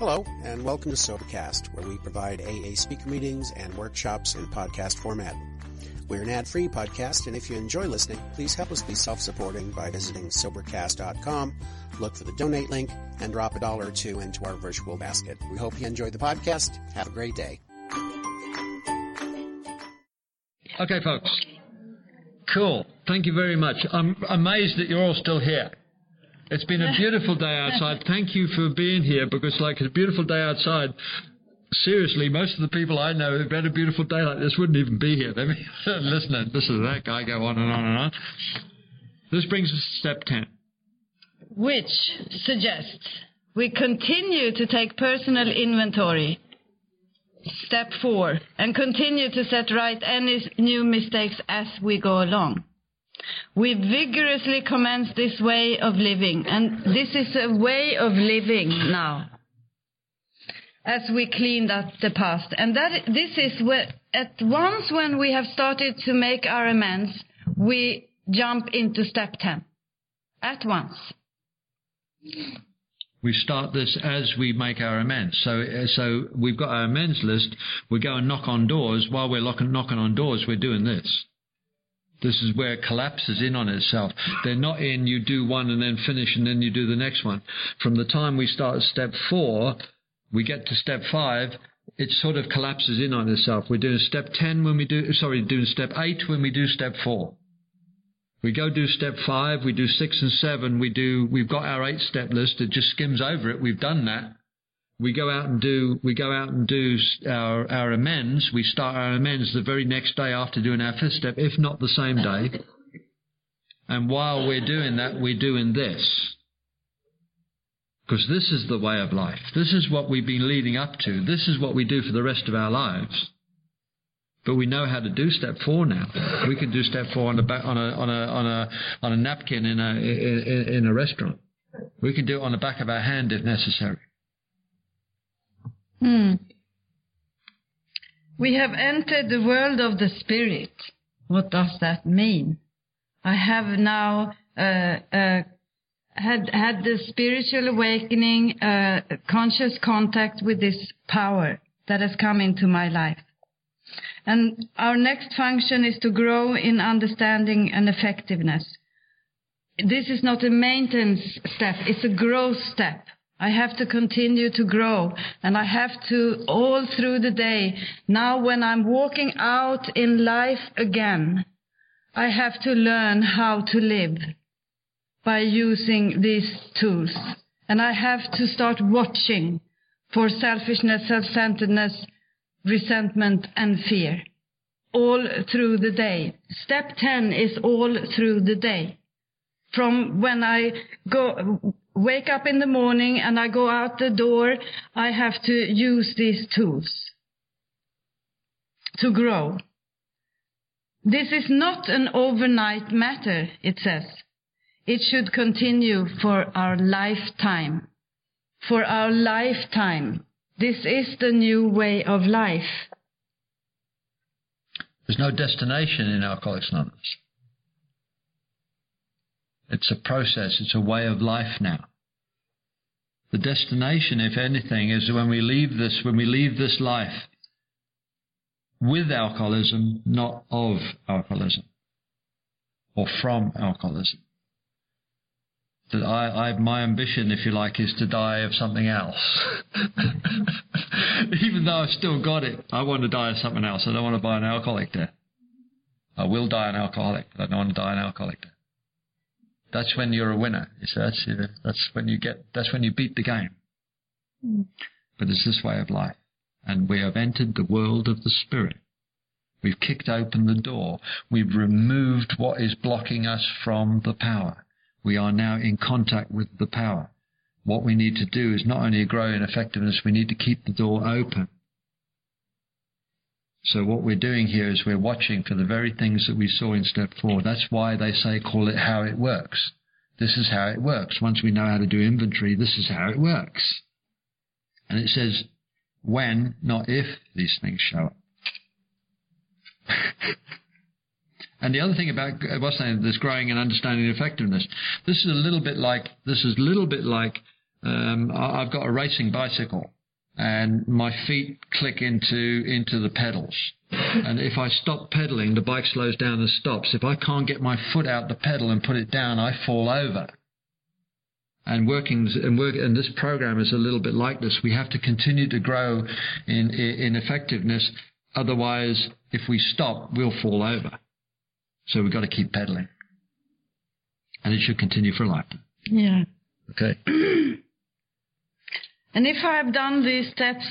Hello, and welcome to Sobercast, where we provide AA speaker meetings and workshops in podcast format. We're an ad-free podcast, and if you enjoy listening, please help us be self-supporting by visiting Sobercast.com, look for the donate link, and drop a dollar or two into our virtual basket. We hope you enjoy the podcast. Have a great day. Okay, folks. Cool. Thank you very much. I'm amazed that you're all still here. It's been a beautiful day outside. Thank you for being here because, like, it's a beautiful day outside. Seriously, most of the people I know who've had a beautiful day like this wouldn't even be here. They'd be listening. This is that guy go on and on and on. This brings us to step 10. Which suggests we continue to take personal inventory. Step four, and continue to set right any new mistakes as we go along. We vigorously commence this way of living, and this is a way of living now as we cleaned up the past. And that this is where, at once when we have started to make our amends, we jump into step 10. At once. We start this as we make our amends. So, so we've got our amends list. We go and knock on doors. While we're knocking on doors, we're doing this. This is where it collapses in on itself. They're not in, you do one and then finish and then you do the next one. From the time we start step four, we get to step five, it sort of collapses in on itself. We're doing step 10 when we do, sorry, doing step 8 when we do step 4. We go do step 5, we do 6 and 7, we do, we've got our 8 step list, it just skims over it, we've done that. We go out and do, we go out and do our, our amends, we start our amends the very next day after doing our fifth step, if not the same day. And while we're doing that, we're doing this. Because this is the way of life. This is what we've been leading up to. This is what we do for the rest of our lives. But we know how to do step four now. We can do step four on a on a on a on a on a napkin in a in, in a restaurant. We can do it on the back of our hand if necessary. Hmm. We have entered the world of the spirit. What does that mean? I have now uh, uh, had had the spiritual awakening, uh, conscious contact with this power that has come into my life. And our next function is to grow in understanding and effectiveness. This is not a maintenance step, it's a growth step. I have to continue to grow and I have to all through the day. Now when I'm walking out in life again, I have to learn how to live by using these tools. And I have to start watching for selfishness, self-centeredness, resentment, and fear all through the day. Step 10 is all through the day. From when I go, wake up in the morning and I go out the door, I have to use these tools to grow. This is not an overnight matter, it says. It should continue for our lifetime. For our lifetime. This is the new way of life. There's no destination in Alcoholics Anonymous. It's a process, it's a way of life now. The destination, if anything, is when we leave this, when we leave this life with alcoholism, not of alcoholism or from alcoholism that I, I, my ambition, if you like, is to die of something else. Even though I've still got it, I want to die of something else. I don't want to die an alcoholic death. I will die an alcoholic, but I don't want to die an alcoholic death. That's when you're a winner. That's, that's when you get, that's when you beat the game. Mm. But it's this way of life. And we have entered the world of the spirit. We've kicked open the door. We've removed what is blocking us from the power. We are now in contact with the power. What we need to do is not only grow in effectiveness, we need to keep the door open. So what we're doing here is we're watching for the very things that we saw in step four. That's why they say call it how it works. This is how it works. Once we know how to do inventory, this is how it works. And it says when, not if, these things show up. And the other thing about what's saying this growing and understanding effectiveness, this is a little bit like this is a little bit like um, I've got a racing bicycle, and my feet click into into the pedals. And if I stop pedaling, the bike slows down and stops. If I can't get my foot out the pedal and put it down, I fall over. And working and work and this program is a little bit like this. We have to continue to grow in in effectiveness. Otherwise, if we stop, we'll fall over. So we've got to keep pedaling, and it should continue for a lifetime. Yeah. Okay. And if I have done these steps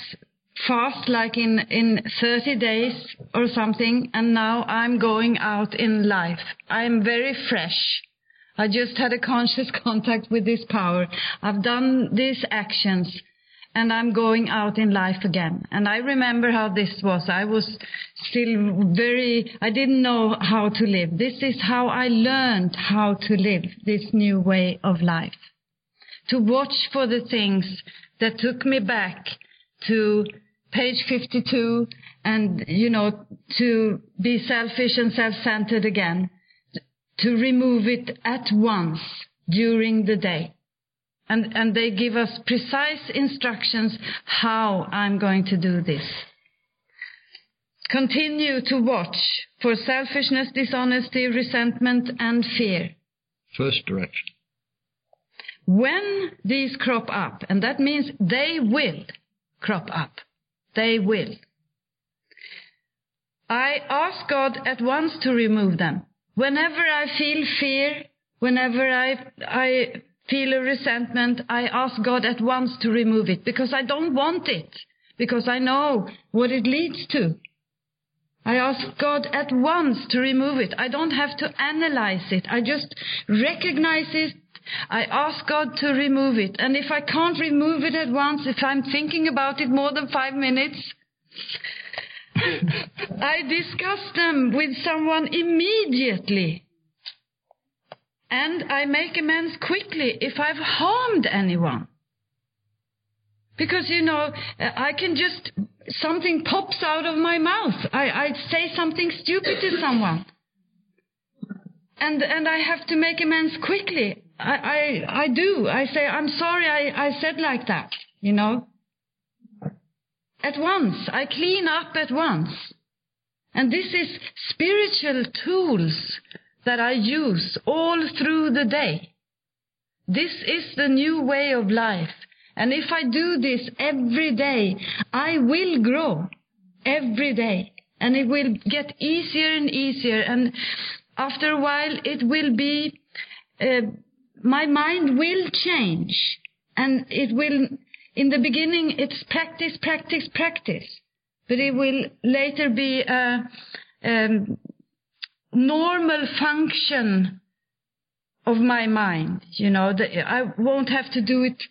fast, like in, in 30 days or something, and now I'm going out in life, I'm very fresh. I just had a conscious contact with this power. I've done these actions and I'm going out in life again. And I remember how this was. I was still very, I didn't know how to live. This is how I learned how to live this new way of life. To watch for the things that took me back to page 52 and, you know, to be selfish and self-centered again, to remove it at once during the day. And, and they give us precise instructions how I'm going to do this. Continue to watch for selfishness, dishonesty, resentment, and fear. First direction. When these crop up, and that means they will crop up, they will. I ask God at once to remove them. Whenever I feel fear, whenever I, I feel a resentment, I ask God at once to remove it because I don't want it, because I know what it leads to. I ask God at once to remove it. I don't have to analyze it. I just recognize it. I ask God to remove it. And if I can't remove it at once, if I'm thinking about it more than five minutes, I discuss them with someone immediately. And I make amends quickly if I've harmed anyone. Because, you know, I can just, something pops out of my mouth. I, I say something stupid to someone. And, and I have to make amends quickly. I, I, I do. I say, I'm sorry I, I said like that, you know. At once. I clean up at once. And this is spiritual tools that I use all through the day. This is the new way of life. And if I do this every day, I will grow every day. And it will get easier and easier. And after a while, it will be, uh, my mind will change. And it will, in the beginning, it's practice, practice, practice. But it will later be a, um, normal function of my mind. You know, the, I won't have to do it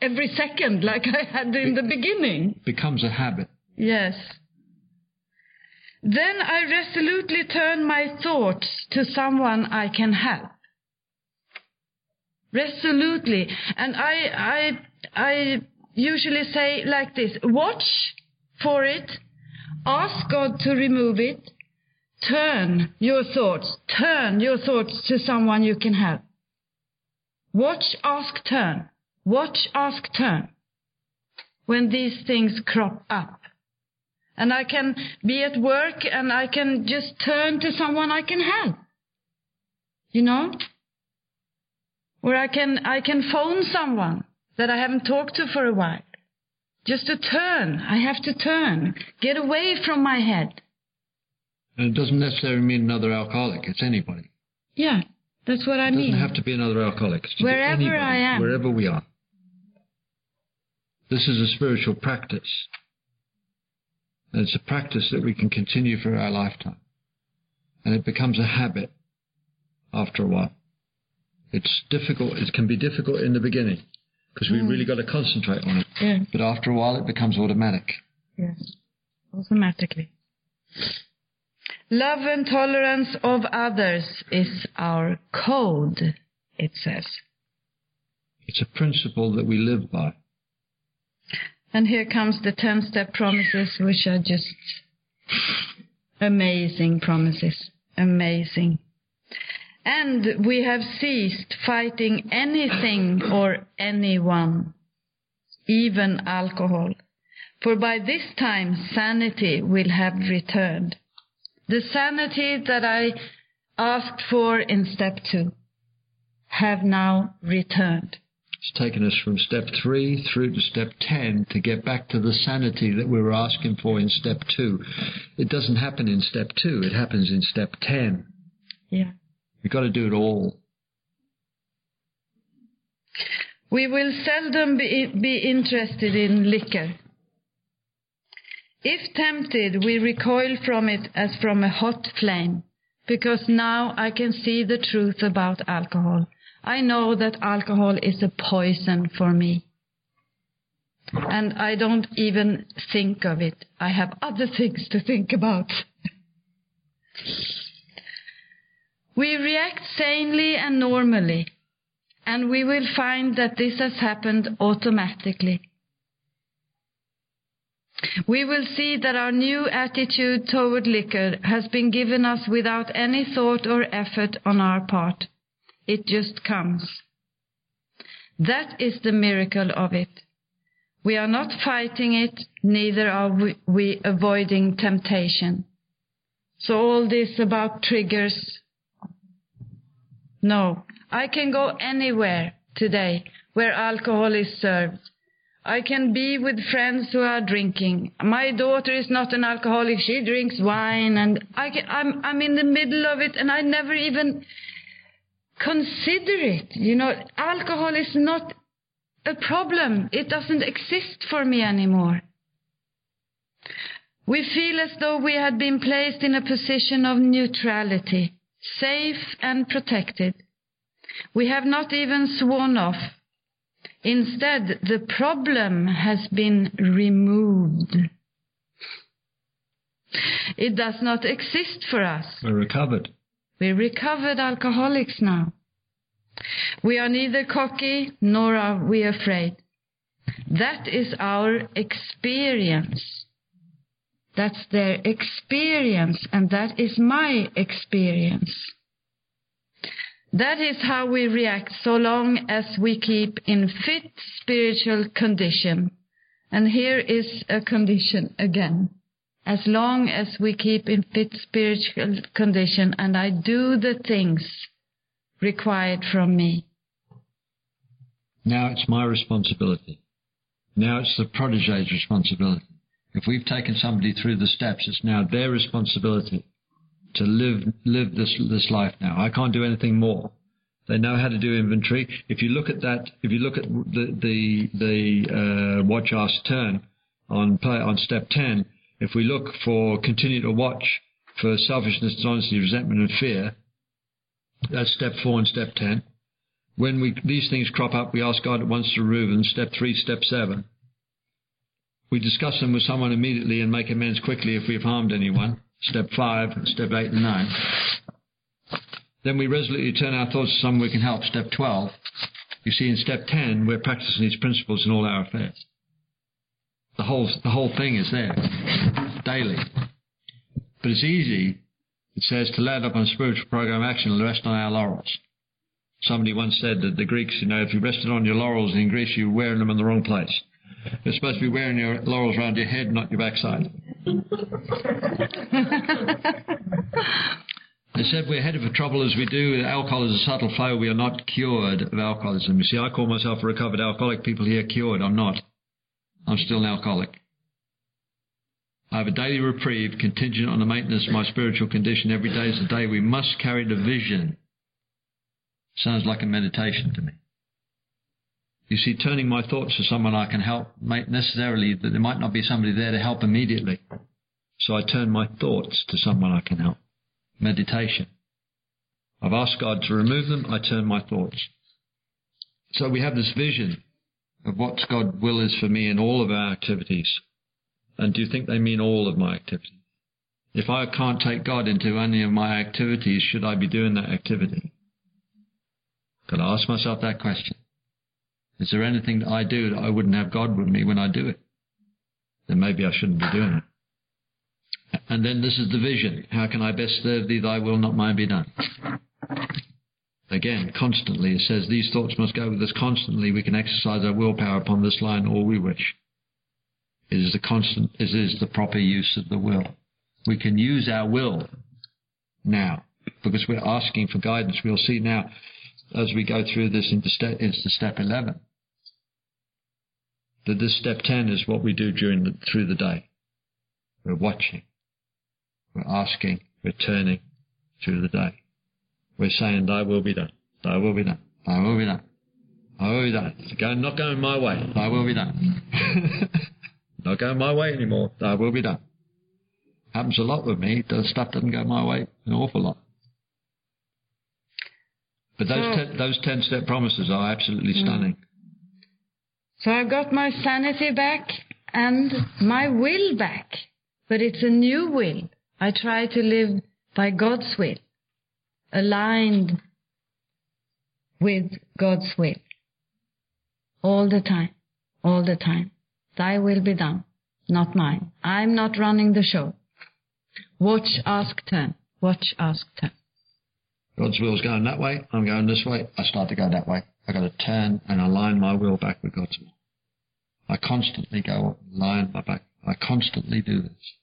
every second like I had in the beginning. Becomes a habit. Yes. Then I resolutely turn my thoughts to someone I can help. Resolutely. And I, I, I usually say like this, watch for it, ask God to remove it, turn your thoughts, turn your thoughts to someone you can help. Watch, ask, turn. Watch, ask, turn. When these things crop up. And I can be at work and I can just turn to someone I can help. You know? Or I can, I can phone someone that I haven't talked to for a while. Just to turn. I have to turn. Get away from my head. And it doesn't necessarily mean another alcoholic. It's anybody. Yeah, that's what I It mean. doesn't have to be another alcoholic. It's to be Wherever anybody, I am. Wherever we are. This is a spiritual practice. And it's a practice that we can continue for our lifetime. And it becomes a habit after a while. It's difficult. It can be difficult in the beginning because we really mm. got to concentrate on it. Yeah, But after a while, it becomes automatic. yes. Automatically. Love and tolerance of others is our code, it says. It's a principle that we live by. And here comes the 10 step promises, which are just amazing promises. Amazing. And we have ceased fighting anything or anyone, even alcohol. For by this time sanity will have returned. The sanity that I asked for in step two have now returned. It's taken us from step three through to step 10 to get back to the sanity that we were asking for in step two. It doesn't happen in step two, it happens in step 10. Yeah. You've got to do it all. We will seldom be, be interested in liquor. If tempted, we recoil from it as from a hot flame, because now I can see the truth about alcohol. I know that alcohol is a poison for me. And I don't even think of it. I have other things to think about. We react sanely and normally, and we will find that this has happened automatically. We will see that our new attitude toward liquor has been given us without any thought or effort on our part. It just comes. That is the miracle of it. We are not fighting it, neither are we, avoiding temptation. So all this about triggers. No, I can go anywhere today where alcohol is served. I can be with friends who are drinking. My daughter is not an alcoholic. She drinks wine and I can, I'm, I'm in the middle of it and I never even consider it. You know, alcohol is not a problem. It doesn't exist for me anymore. We feel as though we had been placed in a position of neutrality, safe and protected. We have not even sworn off. Instead, the problem has been removed. It does not exist for us. We're recovered. We're recovered alcoholics now. We are neither cocky nor are we afraid. That is our experience. That's their experience, and that is my experience. That is how we react so long as we keep in fit spiritual condition. And here is a condition again as long as we keep in fit spiritual condition and I do the things required from me. Now it's my responsibility. Now it's the protege's responsibility. If we've taken somebody through the steps, it's now their responsibility to live live this this life now. I can't do anything more. They know how to do inventory. If you look at that, if you look at the the the uh, watch ask turn on play on step ten, if we look for continue to watch for selfishness, dishonesty, resentment, and fear, that's step four and step ten. When we these things crop up, we ask God at once to remove them. Step three, step seven. We discuss them with someone immediately and make amends quickly if we've harmed anyone. Step five, step eight, and nine. Then we resolutely turn our thoughts to someone we can help. Step twelve. You see, in step ten, we're practicing these principles in all our affairs. The whole, the whole thing is there daily. But it's easy, it says, to land up on spiritual program action and rest on our laurels. Somebody once said that the Greeks, you know, if you rested on your laurels in Greece, you're wearing them in the wrong place. You're supposed to be wearing your laurels around your head, not your backside. they said we're headed for trouble as we do. Alcohol is a subtle foe. We are not cured of alcoholism. You see, I call myself a recovered alcoholic. People here cured. I'm not. I'm still an alcoholic. I have a daily reprieve contingent on the maintenance of my spiritual condition. Every day is a day we must carry the vision. Sounds like a meditation to me. You see, turning my thoughts to someone I can help might necessarily that there might not be somebody there to help immediately. So I turn my thoughts to someone I can help. Meditation. I've asked God to remove them, I turn my thoughts. So we have this vision of what God's will is for me in all of our activities. And do you think they mean all of my activities? If I can't take God into any of my activities, should I be doing that activity? Got to ask myself that question. Is there anything that I do that I wouldn't have God with me when I do it? Then maybe I shouldn't be doing it. And then this is the vision. How can I best serve thee? Thy will, not mine, be done. Again, constantly. It says these thoughts must go with us constantly. We can exercise our willpower upon this line all we wish. It is the constant, it is the proper use of the will. We can use our will now because we're asking for guidance. We'll see now as we go through this into step, into step 11 that this step 10 is what we do during the, through the day. We're watching. We're asking. We're turning through the day. We're saying, Thy will be done. Thy will be done. Thy will be done. Thy will be done. It's going, not going my way. Thy will be done. not going my way anymore. Thy will be done. Happens a lot with me. The stuff doesn't go my way an awful lot. But those, ten, those 10 step promises are absolutely mm. stunning. So I've got my sanity back and my will back. But it's a new will. I try to live by God's will, aligned with God's will. All the time, all the time. Thy will be done, not mine. I'm not running the show. Watch, ask, turn. Watch, ask, turn. God's will is going that way. I'm going this way. I start to go that way. I've got to turn and align my will back with God's will. I constantly go line my back. I constantly do this.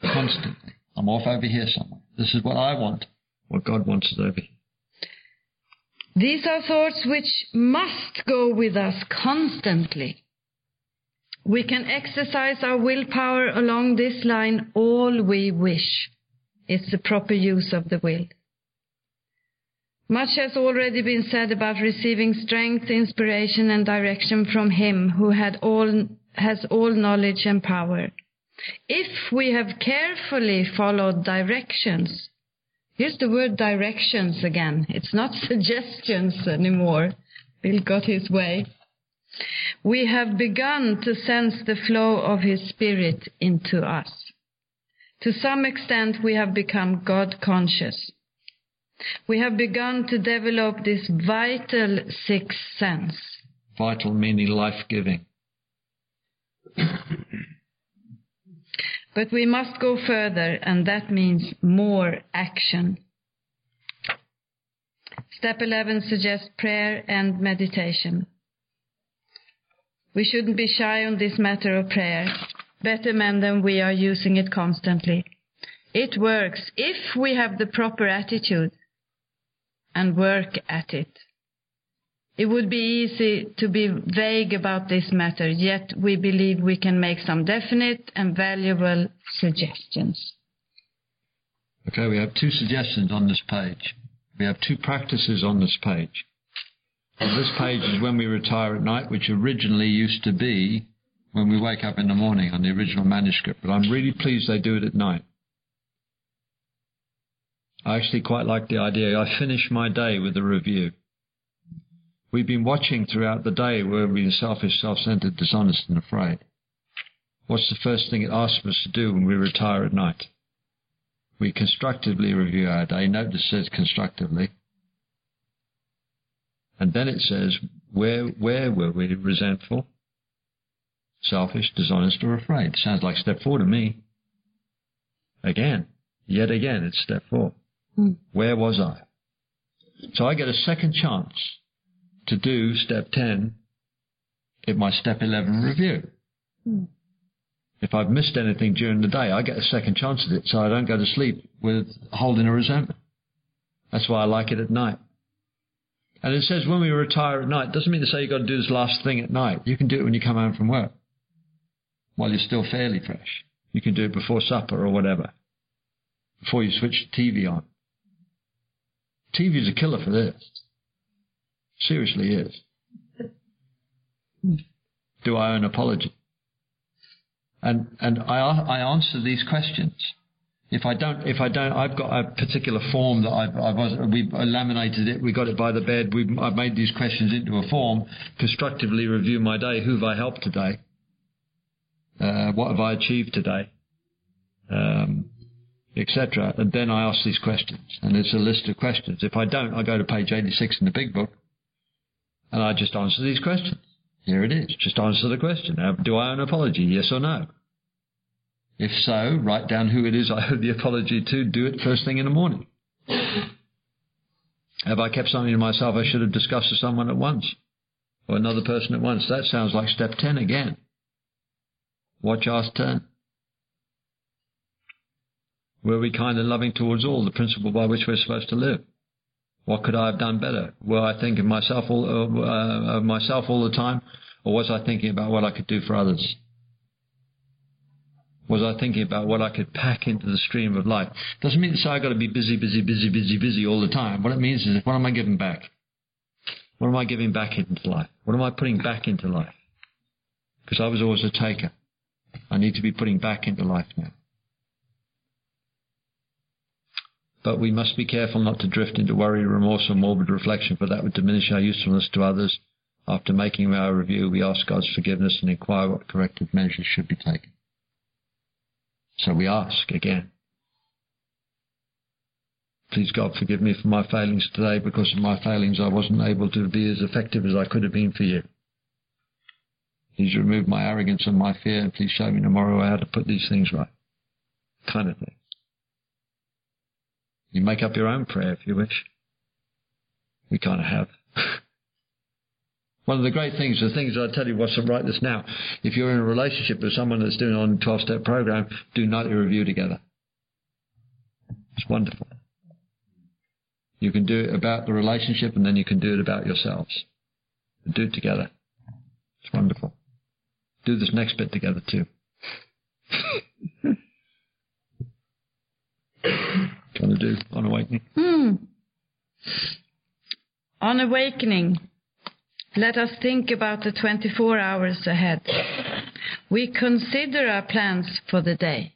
Constantly. I'm off over here somewhere. This is what I want. What God wants is over here. These are thoughts which must go with us constantly. We can exercise our willpower along this line all we wish. It's the proper use of the will. Much has already been said about receiving strength, inspiration, and direction from Him who had all, has all knowledge and power. If we have carefully followed directions, here's the word directions again. It's not suggestions anymore. Bill got his way. We have begun to sense the flow of His Spirit into us. To some extent, we have become God conscious. We have begun to develop this vital sixth sense. Vital meaning life giving. but we must go further, and that means more action. Step 11 suggests prayer and meditation. We shouldn't be shy on this matter of prayer. Better men than we are using it constantly. It works if we have the proper attitude and work at it. It would be easy to be vague about this matter, yet we believe we can make some definite and valuable suggestions. Okay, we have two suggestions on this page. We have two practices on this page. On this page is when we retire at night, which originally used to be when we wake up in the morning on the original manuscript, but I'm really pleased they do it at night. I actually quite like the idea. I finish my day with a review. We've been watching throughout the day where we're selfish, self-centered, dishonest, and afraid. What's the first thing it asks us to do when we retire at night? We constructively review our day. Notice it says constructively. And then it says, where, where were we resentful, selfish, dishonest, or afraid? Sounds like step four to me. Again, yet again, it's step four. Mm. Where was I? So I get a second chance to do step 10 in my step 11 review. Mm. If I've missed anything during the day, I get a second chance at it so I don't go to sleep with holding a resentment. That's why I like it at night. And it says when we retire at night, doesn't mean to say you've got to do this last thing at night. You can do it when you come home from work while you're still fairly fresh. You can do it before supper or whatever, before you switch the TV on. TV is a killer for this. Seriously is. Do I owe an apology? And and I I answer these questions. If I don't, if I don't, I've got a particular form that I've, I've we've laminated it. We got it by the bed. We've I've made these questions into a form. Constructively review my day. Who have I helped today? Uh, what have I achieved today? Um, etc. And then I ask these questions, and it's a list of questions. If I don't, I go to page 86 in the big book, and I just answer these questions. Here it is. Just answer the question. Do I owe an apology? Yes or no? If so, write down who it is I owe the apology to. Do it first thing in the morning. Have I kept something to myself I should have discussed with someone at once? Or another person at once? That sounds like step 10 again. Watch, ask, turn. Were we kind and loving towards all, the principle by which we're supposed to live? What could I have done better? Were I thinking myself all, uh, of myself all the time, or was I thinking about what I could do for others? Was I thinking about what I could pack into the stream of life? Doesn't mean to say I've got to be busy, busy, busy, busy, busy all the time. What it means is, what am I giving back? What am I giving back into life? What am I putting back into life? Because I was always a taker. I need to be putting back into life now. But we must be careful not to drift into worry, remorse, or morbid reflection, for that would diminish our usefulness to others. After making our review, we ask God's forgiveness and inquire what corrective measures should be taken. So we ask again. Please God forgive me for my failings today. Because of my failings, I wasn't able to be as effective as I could have been for you. Please remove my arrogance and my fear, and please show me tomorrow how to put these things right. Kind of thing. You make up your own prayer if you wish. We kind of have. One of the great things, the things I tell you, what's write this now. If you're in a relationship with someone that's doing on a 12 step program, do nightly review together. It's wonderful. You can do it about the relationship and then you can do it about yourselves. Do it together. It's wonderful. Do this next bit together too. trying to do on awakening? Hmm. On awakening, let us think about the 24 hours ahead. We consider our plans for the day.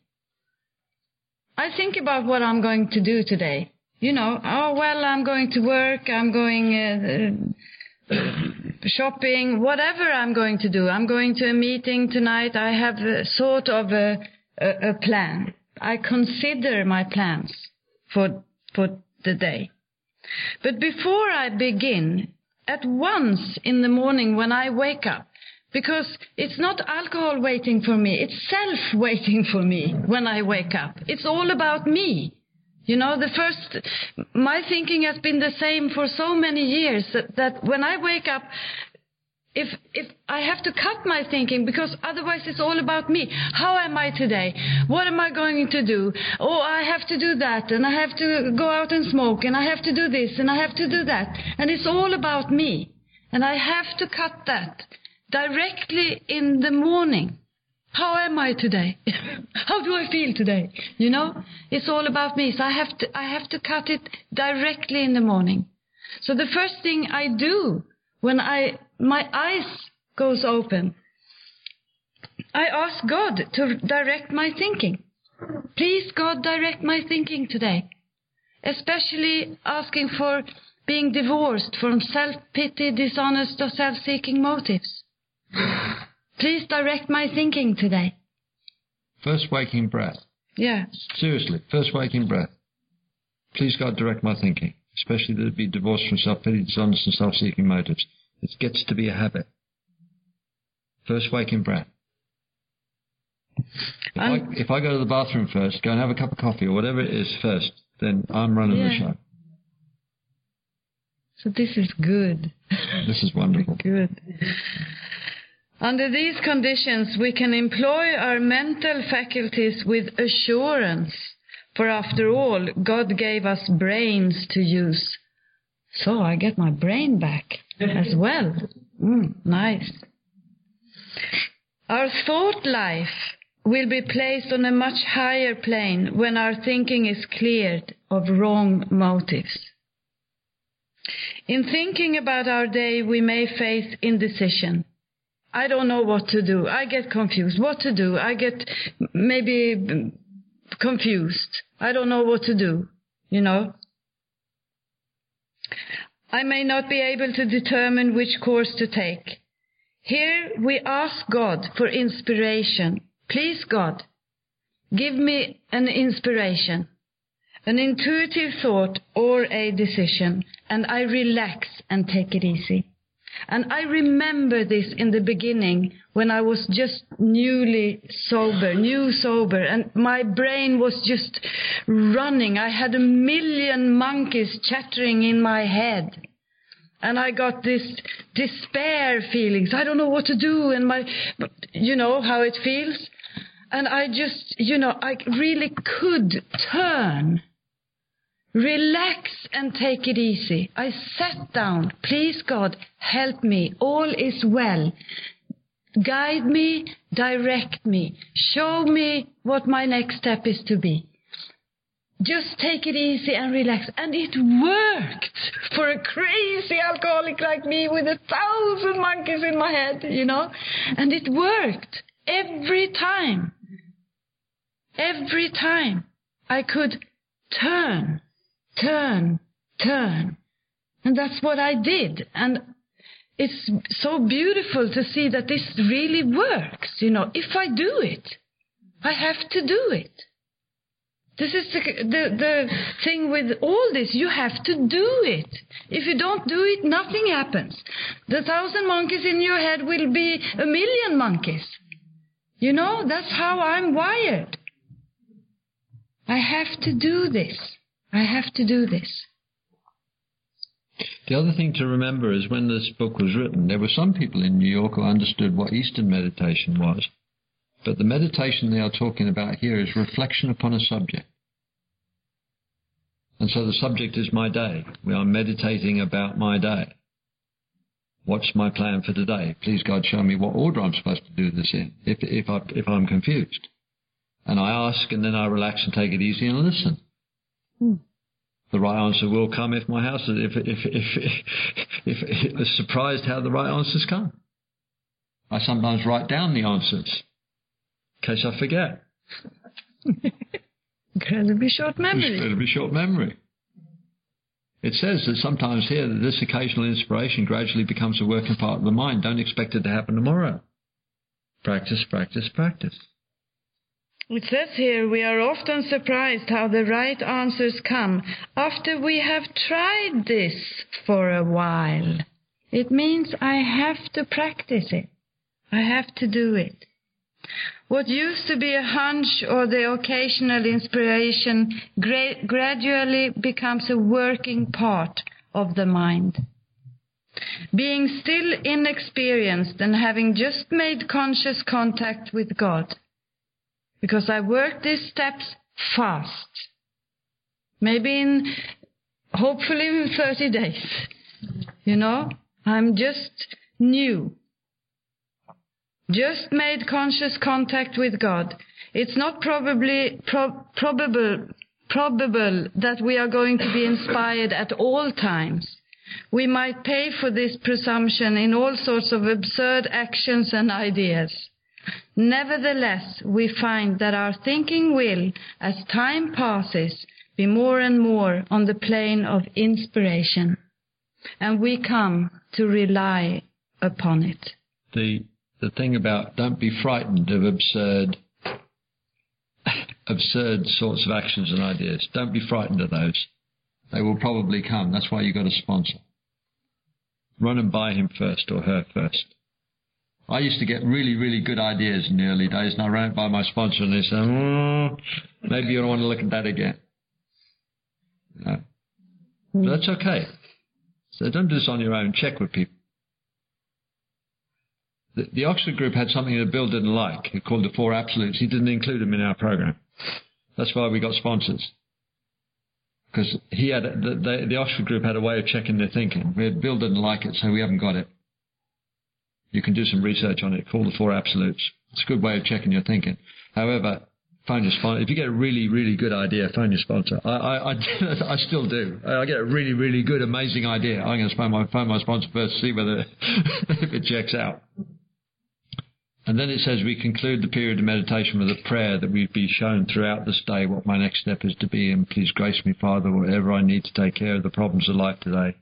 I think about what I'm going to do today. You know, oh, well, I'm going to work, I'm going uh, shopping, whatever I'm going to do. I'm going to a meeting tonight. I have a, sort of a, a, a plan. I consider my plans for, for the day. But before I begin, at once in the morning when I wake up, because it's not alcohol waiting for me, it's self waiting for me when I wake up. It's all about me. You know, the first, my thinking has been the same for so many years that, that when I wake up, if if I have to cut my thinking because otherwise it's all about me. How am I today? What am I going to do? Oh, I have to do that and I have to go out and smoke and I have to do this and I have to do that. And it's all about me. And I have to cut that directly in the morning. How am I today? How do I feel today? You know, it's all about me. So I have to I have to cut it directly in the morning. So the first thing I do when I my eyes goes open. I ask God to direct my thinking. Please, God, direct my thinking today. Especially asking for being divorced from self-pity, dishonest or self-seeking motives. Please direct my thinking today. First waking breath. Yeah. Seriously, first waking breath. Please, God, direct my thinking, especially that it be divorced from self-pity, dishonest and self-seeking motives. It gets to be a habit. First waking breath. If, I, um, if I go to the bathroom first, go and have a cup of coffee or whatever it is first, then I'm running yeah. the show. So this is good. This is wonderful. good. Under these conditions, we can employ our mental faculties with assurance. For after all, God gave us brains to use. So I get my brain back as well. Mm, nice. Our thought life will be placed on a much higher plane when our thinking is cleared of wrong motives. In thinking about our day, we may face indecision. I don't know what to do. I get confused. What to do? I get maybe confused. I don't know what to do, you know. I may not be able to determine which course to take. Here we ask God for inspiration. Please, God, give me an inspiration, an intuitive thought or a decision, and I relax and take it easy. And I remember this in the beginning when I was just newly sober, new sober, and my brain was just running. I had a million monkeys chattering in my head. And I got this despair feelings. I don't know what to do and my, but you know how it feels. And I just, you know, I really could turn Relax and take it easy. I sat down. Please God, help me. All is well. Guide me, direct me, show me what my next step is to be. Just take it easy and relax. And it worked for a crazy alcoholic like me with a thousand monkeys in my head, you know. And it worked every time. Every time I could turn turn, turn. And that's what I did. And it's so beautiful to see that this really works. You know, if I do it, I have to do it. This is the, the, the thing with all this. You have to do it. If you don't do it, nothing happens. The thousand monkeys in your head will be a million monkeys. You know, that's how I'm wired. I have to do this. I have to do this. The other thing to remember is when this book was written, there were some people in New York who understood what Eastern meditation was. But the meditation they are talking about here is reflection upon a subject. And so the subject is my day. We are meditating about my day. What's my plan for today? Please God, show me what order I'm supposed to do this in, if, if, I, if I'm confused. And I ask and then I relax and take it easy and listen. Hmm. The right answer will come if my house is, if if if if, if, surprised how the right answers come. I sometimes write down the answers in case I forget. Incredibly short memory. Incredibly short memory. It says that sometimes here that this occasional inspiration gradually becomes a working part of the mind. Don't expect it to happen tomorrow. Practice, practice, practice. It says here we are often surprised how the right answers come after we have tried this for a while. It means I have to practice it. I have to do it. What used to be a hunch or the occasional inspiration gra- gradually becomes a working part of the mind. Being still inexperienced and having just made conscious contact with God because I work these steps fast. Maybe in, hopefully in 30 days. You know, I'm just new. Just made conscious contact with God. It's not probably pro- probable probable that we are going to be inspired at all times. We might pay for this presumption in all sorts of absurd actions and ideas. Nevertheless, we find that our thinking will, as time passes, be more and more on the plane of inspiration, and we come to rely upon it. The the thing about don't be frightened of absurd absurd sorts of actions and ideas. Don't be frightened of those. They will probably come. That's why you've got a sponsor. Run and buy him first or her first. I used to get really, really good ideas in the early days, and I ran it by my sponsor, and they said, oh, maybe you don't want to look at that again. No. But that's okay. So don't do this on your own. Check with people. The, the Oxford group had something that Bill didn't like, He called the Four Absolutes. He didn't include them in our program. That's why we got sponsors. Because he had the, the, the Oxford group had a way of checking their thinking. Bill didn't like it, so we haven't got it. You can do some research on it Call the Four Absolutes. It's a good way of checking your thinking. However, phone your sponsor. If you get a really, really good idea, phone your sponsor. I, I, I, I still do. I get a really, really good, amazing idea. I'm going to phone my, phone my sponsor first to see whether if it checks out. And then it says we conclude the period of meditation with a prayer that we be shown throughout this day what my next step is to be, and please grace me, Father, whatever I need to take care of the problems of life today.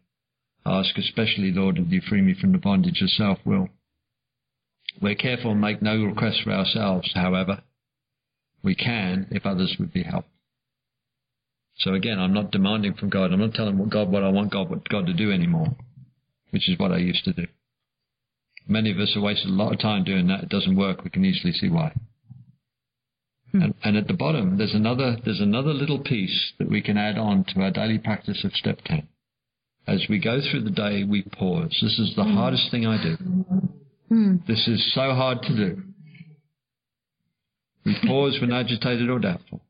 I ask especially, Lord, that you free me from the bondage of self-will. We're careful and make no requests for ourselves, however. We can if others would be helped. So again, I'm not demanding from God. I'm not telling God what I want God, what God to do anymore, which is what I used to do. Many of us have wasted a lot of time doing that. It doesn't work. We can easily see why. Hmm. And, and, at the bottom, there's another there's another little piece that we can add on to our daily practice of step ten. As we go through the day, we pause. This is the hmm. hardest thing I do. Hmm. This is so hard to do. We pause when agitated or doubtful.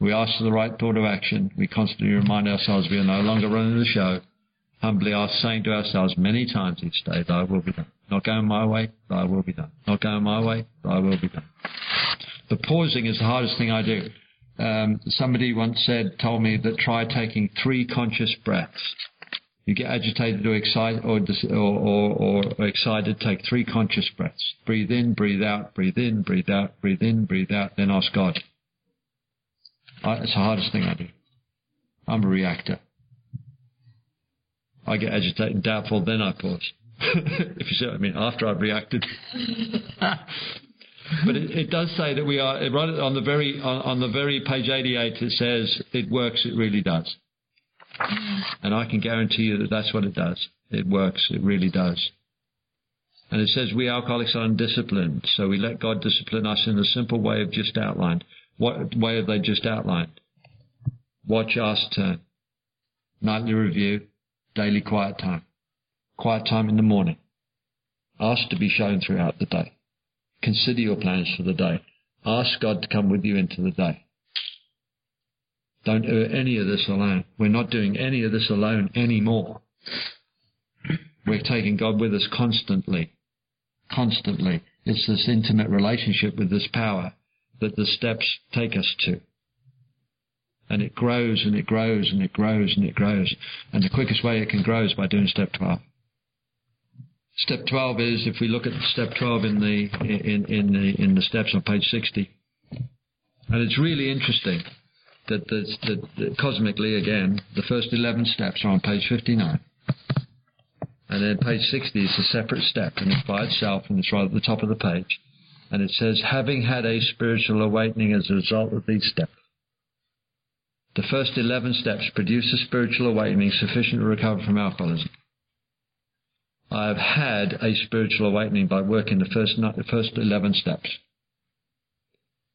We ask for the right thought of action. We constantly remind ourselves we are no longer running the show. Humbly are saying to ourselves many times each day, Thy will be done. Not going my way, Thy will be done. Not going my way, Thy will be done. The pausing is the hardest thing I do. Um, somebody once said, told me that try taking three conscious breaths. You get agitated or excited or, or, or, excited, take three conscious breaths. Breathe in, breathe out, breathe in, breathe out, breathe in, breathe out, then ask God. It's the hardest thing I do. I'm a reactor. I get agitated and doubtful, then I pause. if you see what I mean, after I've reacted. but it, it, does say that we are right on the very on, on the very page 88. It says it works. It really does. Mm. And I can guarantee you that that's what it does. It works. It really does. And it says we alcoholics are undisciplined, so we let God discipline us in the simple way of just outlined. What way have they just outlined? Watch, ask, turn. Nightly review, daily quiet time. Quiet time in the morning. Ask to be shown throughout the day. Consider your plans for the day. Ask God to come with you into the day. Don't do any of this alone. We're not doing any of this alone anymore. We're taking God with us constantly. Constantly. It's this intimate relationship with this power that the steps take us to. And it grows and it grows and it grows and it grows. And the quickest way it can grow is by doing step 12. Step 12 is, if we look at step 12 in the, in, in the, in the steps on page 60, and it's really interesting that, the, cosmically, again, the first 11 steps are on page 59. And then page 60 is a separate step, and it's by itself, and it's right at the top of the page. And it says, having had a spiritual awakening as a result of these steps. The first 11 steps produce a spiritual awakening sufficient to recover from alcoholism. I have had a spiritual awakening by working the first, the first 11 steps.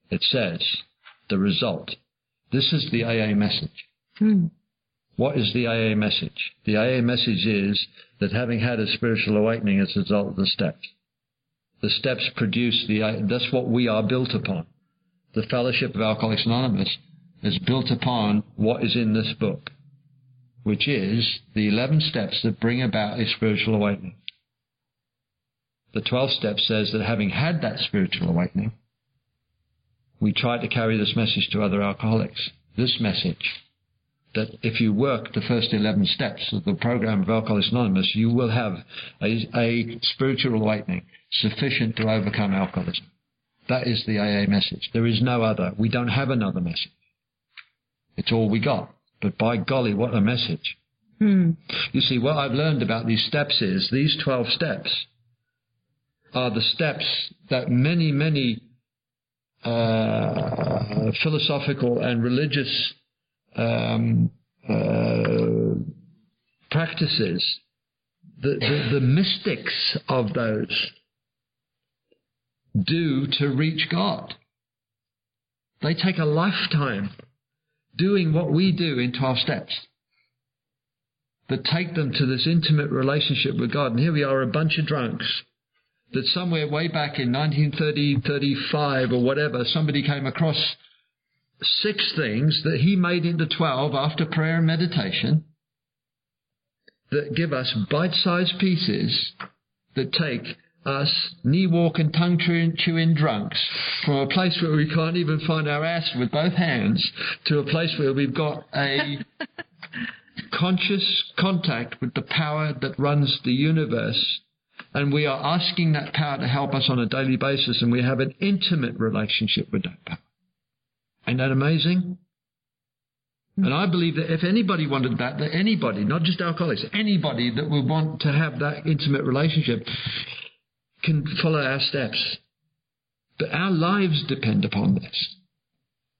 It says, the result. This is the AA message. Hmm. What is the AA message? The AA message is that having had a spiritual awakening as a result of the steps, the steps produce the, that's what we are built upon. The Fellowship of Alcoholics Anonymous is built upon what is in this book which is the 11 steps that bring about a spiritual awakening. The 12th step says that having had that spiritual awakening, we try to carry this message to other alcoholics. This message that if you work the first 11 steps of the program of Alcoholics Anonymous, you will have a, a spiritual awakening sufficient to overcome alcoholism. That is the AA message. There is no other. We don't have another message. It's all we got. But by golly, what a message. Hmm. You see, what I've learned about these steps is these 12 steps are the steps that many, many uh, philosophical and religious um, uh, practices, the, the, the mystics of those do to reach God. They take a lifetime doing what we do in 12 steps that take them to this intimate relationship with God. And here we are, a bunch of drunks that somewhere way back in 1930, 35 or whatever, somebody came across six things that he made into 12 after prayer and meditation that give us bite-sized pieces that take us knee walking, tongue chewing drunks from a place where we can't even find our ass with both hands to a place where we've got a conscious contact with the power that runs the universe. And we are asking that power to help us on a daily basis, and we have an intimate relationship with that power. Ain't that amazing? And I believe that if anybody wanted that, that anybody, not just alcoholics, anybody that would want to have that intimate relationship, can follow our steps. But our lives depend upon this.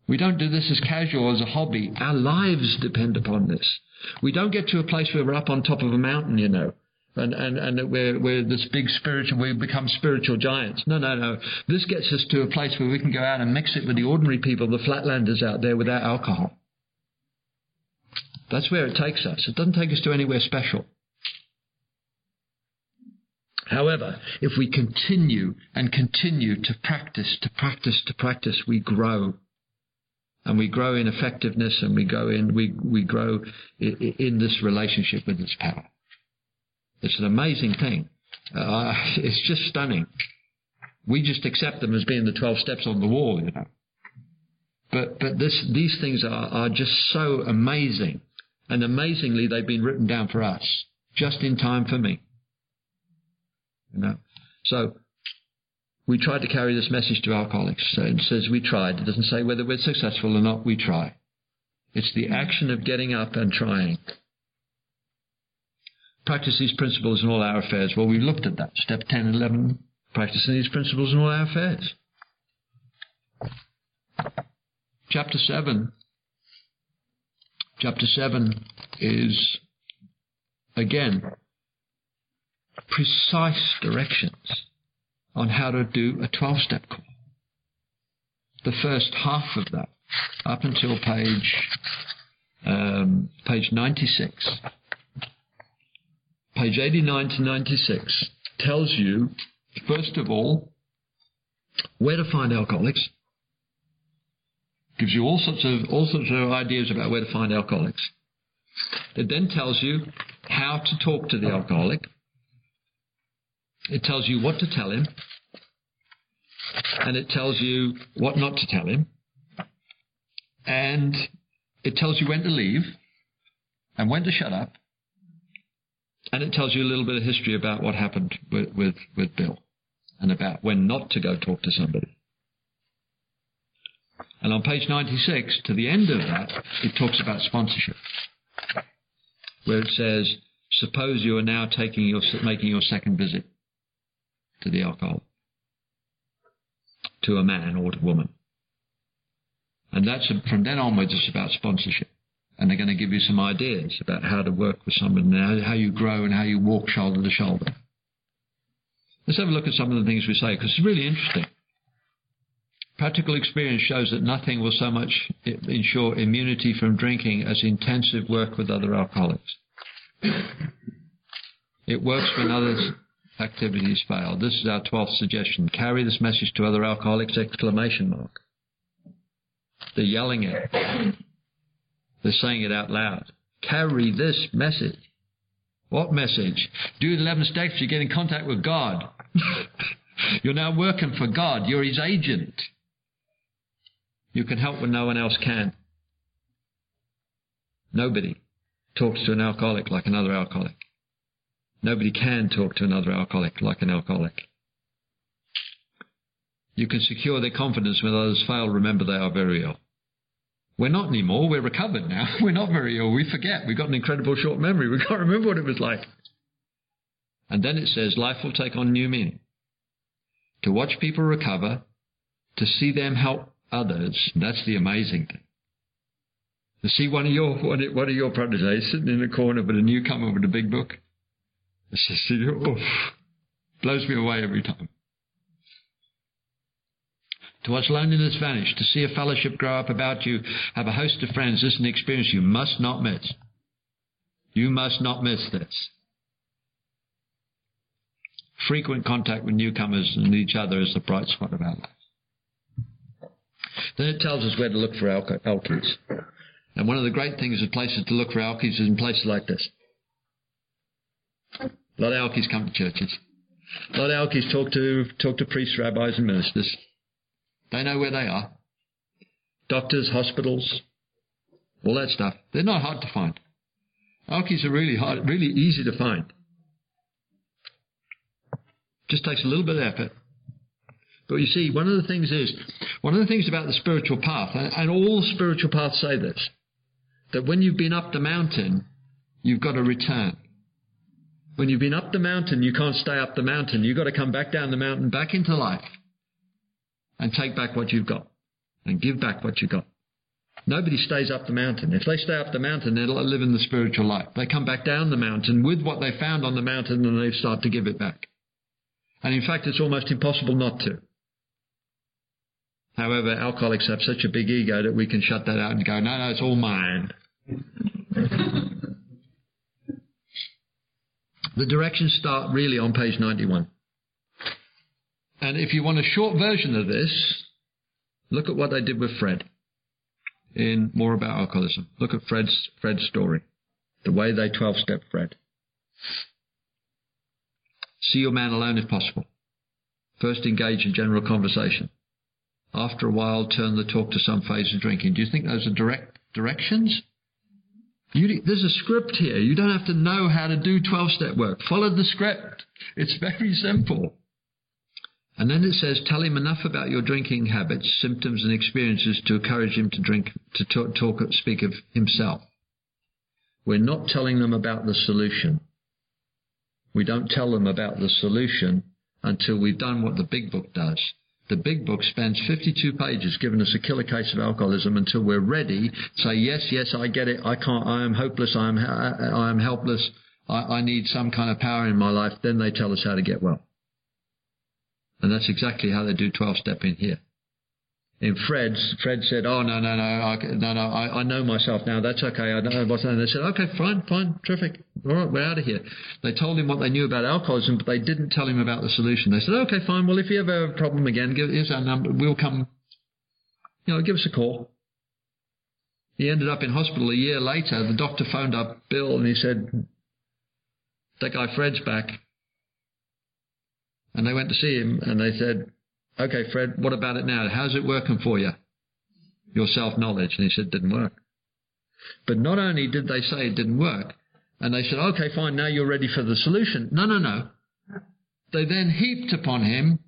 We don't do this as casual, as a hobby. Our lives depend upon this. We don't get to a place where we're up on top of a mountain, you know, and, and, and we're, we're this big spiritual, we become spiritual giants. No, no, no. This gets us to a place where we can go out and mix it with the ordinary people, the flatlanders out there without alcohol. That's where it takes us. It doesn't take us to anywhere special. However, if we continue and continue to practice, to practice, to practice, we grow. And we grow in effectiveness and we go in, we, we grow in this relationship with this power. It's an amazing thing. Uh, it's just stunning. We just accept them as being the 12 steps on the wall, you know. But, but this, these things are, are just so amazing. And amazingly, they've been written down for us, just in time for me. You know? So, we tried to carry this message to alcoholics. So it says we tried. It doesn't say whether we're successful or not, we try. It's the action of getting up and trying. Practice these principles in all our affairs. Well, we looked at that. Step 10 and 11, practicing these principles in all our affairs. Chapter 7 Chapter 7 is, again, precise directions on how to do a 12 step call. The first half of that, up until page, um, page 96, page 89 to 96, tells you, first of all, where to find alcoholics, Gives you all sorts of all sorts of ideas about where to find alcoholics. It then tells you how to talk to the alcoholic. It tells you what to tell him. And it tells you what not to tell him. And it tells you when to leave and when to shut up. And it tells you a little bit of history about what happened with, with, with Bill and about when not to go talk to somebody. And on page 96, to the end of that, it talks about sponsorship, where it says, suppose you are now taking your, making your second visit to the alcohol, to a man or to a woman. And that's from then onwards, it's about sponsorship. And they're going to give you some ideas about how to work with someone and how you grow and how you walk shoulder to shoulder. Let's have a look at some of the things we say because it's really interesting. Practical experience shows that nothing will so much ensure immunity from drinking as intensive work with other alcoholics. It works when other activities fail. This is our 12th suggestion. Carry this message to other alcoholics, exclamation mark. They're yelling it. They're saying it out loud. Carry this message. What message? Do the 11 steps, you get in contact with God. You're now working for God. You're His agent. You can help when no one else can. Nobody talks to an alcoholic like another alcoholic. Nobody can talk to another alcoholic like an alcoholic. You can secure their confidence when others fail. Remember, they are very ill. We're not anymore. We're recovered now. We're not very ill. We forget. We've got an incredible short memory. We can't remember what it was like. And then it says life will take on new meaning. To watch people recover, to see them help others. That's the amazing thing. To see one of your one of, your proteges eh, sitting in the corner with a newcomer with a big book. It's just blows me away every time. To watch loneliness vanish, to see a fellowship grow up about you, have a host of friends. This is an experience you must not miss. You must not miss this. Frequent contact with newcomers and each other is the bright spot of our life. Then it tells us where to look for alkies. And one of the great things of places to look for alkies is in places like this. A lot of alkies come to churches. A lot of alkies talk to talk to priests, rabbis, and ministers. They know where they are. Doctors, hospitals, all that stuff. They're not hard to find. Alkies are really hard, really easy to find. Just takes a little bit of effort. But you see, one of the things is, one of the things about the spiritual path, and all spiritual paths say this, that when you've been up the mountain, you've got to return. When you've been up the mountain, you can't stay up the mountain. You've got to come back down the mountain, back into life, and take back what you've got, and give back what you've got. Nobody stays up the mountain. If they stay up the mountain, they'll live in the spiritual life. They come back down the mountain with what they found on the mountain and they start to give it back. And in fact, it's almost impossible not to. However, alcoholics have such a big ego that we can shut that out and go, no, no, it's all mine. the directions start really on page 91. And if you want a short version of this, look at what they did with Fred in More About Alcoholism. Look at Fred's, Fred's story, the way they 12 step Fred. See your man alone if possible. First engage in general conversation. After a while, turn the talk to some phase of drinking. Do you think those are direct directions? You, there's a script here. You don't have to know how to do 12 step work. Follow the script. It's very simple. And then it says, tell him enough about your drinking habits, symptoms, and experiences to encourage him to drink, to talk, talk speak of himself. We're not telling them about the solution. We don't tell them about the solution until we've done what the big book does. The big book spends 52 pages giving us a killer case of alcoholism until we're ready say, yes, yes, I get it. I can't, I am hopeless. I am, I am helpless. I, I need some kind of power in my life. Then they tell us how to get well. And that's exactly how they do 12 step in here. In Fred's, Fred said, "Oh no, no, no, I, no, no, I, I know myself now. That's okay. I know what's." And they said, "Okay, fine, fine, terrific. All right, we're out of here." They told him what they knew about alcoholism, but they didn't tell him about the solution. They said, "Okay, fine. Well, if you ever have a problem again, give here's our number. We'll come. You know, give us a call." He ended up in hospital a year later. The doctor phoned up Bill and he said, "That guy Fred's back." And they went to see him and they said, Okay, Fred, what about it now? How's it working for you? Your self knowledge. And he said, Didn't work. But not only did they say it didn't work, and they said, Okay, fine, now you're ready for the solution. No, no, no. They then heaped upon him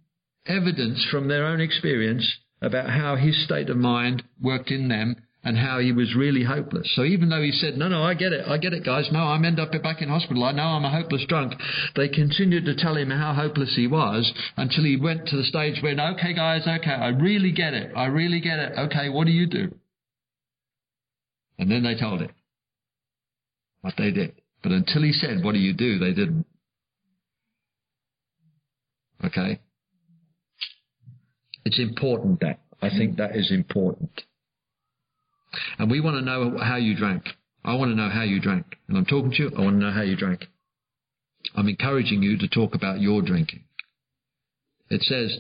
evidence from their own experience about how his state of mind worked in them and how he was really hopeless. So even though he said, no, no, I get it, I get it, guys, no, I'm end up back in hospital, I know I'm a hopeless drunk, they continued to tell him how hopeless he was until he went to the stage where, okay, guys, okay, I really get it, I really get it, okay, what do you do? And then they told him what they did. But until he said, what do you do, they didn't. Okay? It's important that. I think that is important. And we want to know how you drank. I want to know how you drank. And I'm talking to you, I want to know how you drank. I'm encouraging you to talk about your drinking. It says,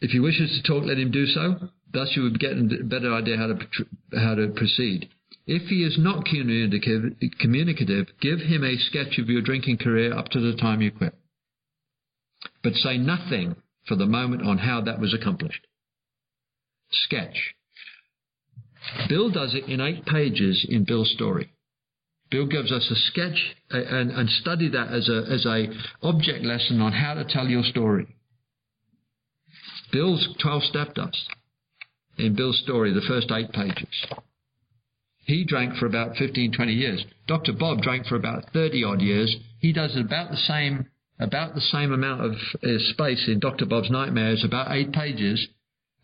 if he wishes to talk, let him do so. Thus you would get a better idea how to, how to proceed. If he is not communicative, communicative, give him a sketch of your drinking career up to the time you quit. But say nothing for the moment on how that was accomplished. Sketch. Bill does it in eight pages in Bill's story. Bill gives us a sketch and, and study that as a, as a object lesson on how to tell your story. Bill's 12 step does in Bill's story, the first eight pages. He drank for about 15, 20 years. Dr. Bob drank for about 30 odd years. He does about the same, about the same amount of uh, space in Dr. Bob's Nightmares, about eight pages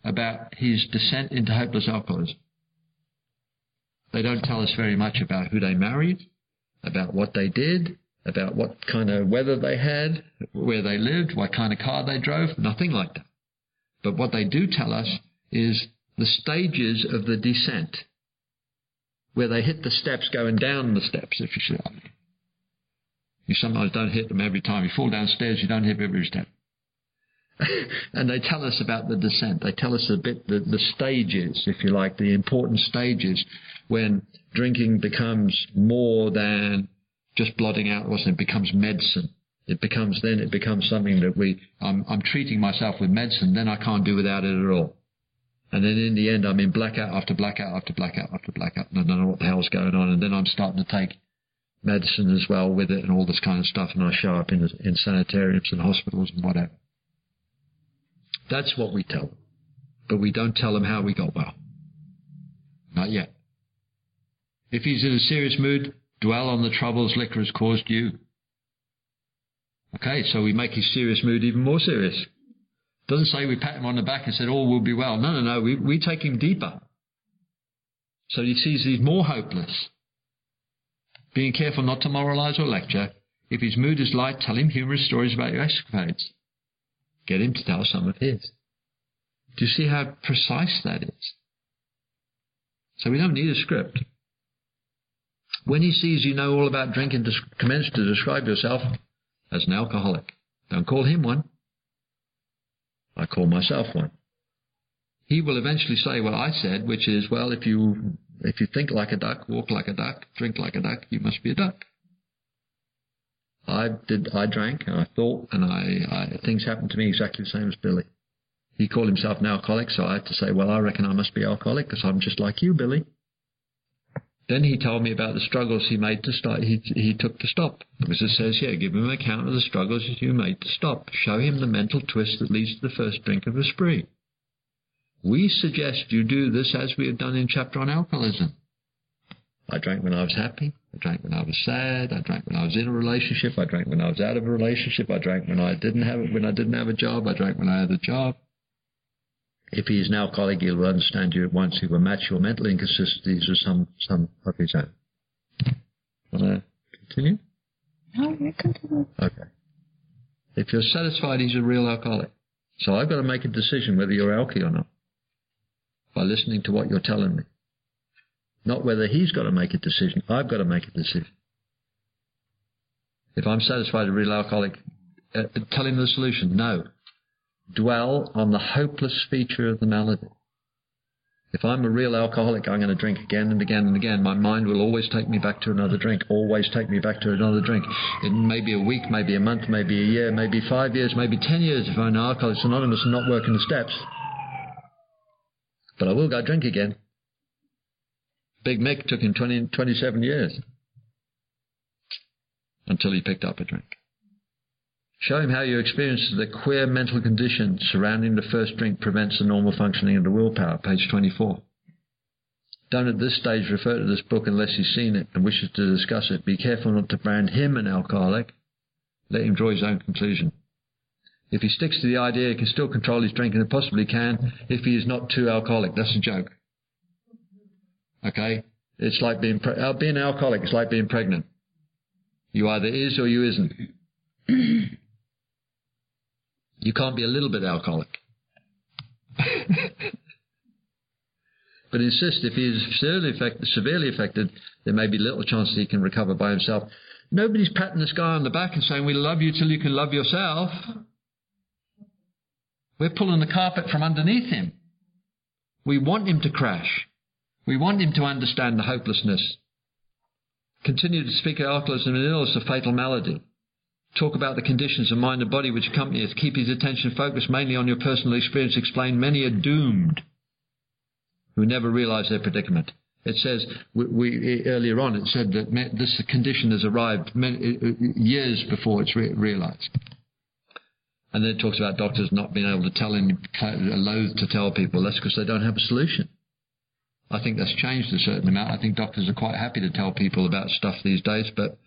about his descent into hopeless alcoholism. They don't tell us very much about who they married, about what they did, about what kind of weather they had, where they lived, what kind of car they drove, nothing like that. But what they do tell us is the stages of the descent, where they hit the steps going down the steps, if you see what I mean. You sometimes don't hit them every time. You fall downstairs, you don't hit every step. and they tell us about the descent. They tell us a bit the, the stages, if you like, the important stages when drinking becomes more than just blotting out what's it becomes medicine. It becomes then it becomes something that we I'm, I'm treating myself with medicine. Then I can't do without it at all. And then in the end, I'm in blackout after blackout after blackout after blackout, and I don't know what the hell's going on. And then I'm starting to take medicine as well with it and all this kind of stuff, and I show up in in sanitariums and hospitals and whatever. That's what we tell them. But we don't tell them how we got well. Not yet. If he's in a serious mood, dwell on the troubles liquor has caused you. Okay, so we make his serious mood even more serious. Doesn't say we pat him on the back and said, all will be well. No, no, no, we, we take him deeper. So he sees he's more hopeless. Being careful not to moralize or lecture. If his mood is light, tell him humorous stories about your escapades. Get him to tell some of his. Do you see how precise that is? So we don't need a script. When he sees you know all about drinking, commence to describe yourself as an alcoholic. Don't call him one. I call myself one. He will eventually say what I said, which is, well, if you if you think like a duck, walk like a duck, drink like a duck, you must be a duck. I did. I drank and I thought, and I, I things happened to me exactly the same as Billy. He called himself an alcoholic, so I had to say, well, I reckon I must be alcoholic because I'm just like you, Billy. Then he told me about the struggles he made to start. He, he took to stop. Because it says here, give him an account of the struggles you made to stop. Show him the mental twist that leads to the first drink of a spree. We suggest you do this as we have done in chapter on alcoholism. I drank when I was happy. I drank when I was sad. I drank when I was in a relationship. I drank when I was out of a relationship. I drank when I didn't have it, when I didn't have a job. I drank when I had a job. If he is an alcoholic, he will understand you at once. He will match your mental inconsistencies with some, some of his own. Want to continue? No, you continue. Okay. If you're satisfied he's a real alcoholic, so I've got to make a decision whether you're alky or not by listening to what you're telling me. Not whether he's got to make a decision. I've got to make a decision. If I'm satisfied a real alcoholic, uh, tell him the solution. No dwell on the hopeless feature of the malady. If I'm a real alcoholic, I'm going to drink again and again and again. My mind will always take me back to another drink, always take me back to another drink. It may be a week, maybe a month, maybe a year, maybe five years, maybe ten years if I'm an Alcoholics Anonymous and not working the steps. But I will go drink again. Big Mick took him 20, 27 years until he picked up a drink. Show him how your experience of the queer mental condition surrounding the first drink prevents the normal functioning of the willpower, page 24. Don't at this stage refer to this book unless he's seen it and wishes to discuss it. Be careful not to brand him an alcoholic. Let him draw his own conclusion. If he sticks to the idea he can still control his drinking and possibly can if he is not too alcoholic. That's a joke. Okay? It's like being, pre- uh, being an alcoholic. It's like being pregnant. You either is or you isn't. You can't be a little bit alcoholic. but insist if he is severely affected, severely affected, there may be little chance that he can recover by himself. Nobody's patting this guy on the back and saying, We love you till you can love yourself. We're pulling the carpet from underneath him. We want him to crash. We want him to understand the hopelessness. Continue to speak of alcoholism and illness, a fatal malady talk about the conditions of mind and body which accompany it, keep his attention focused mainly on your personal experience, explain many are doomed who never realize their predicament. It says, we, we, earlier on, it said that this condition has arrived many, uh, years before it's re- realized. And then it talks about doctors not being able to tell him, loath to tell people. That's because they don't have a solution. I think that's changed a certain amount. I think doctors are quite happy to tell people about stuff these days, but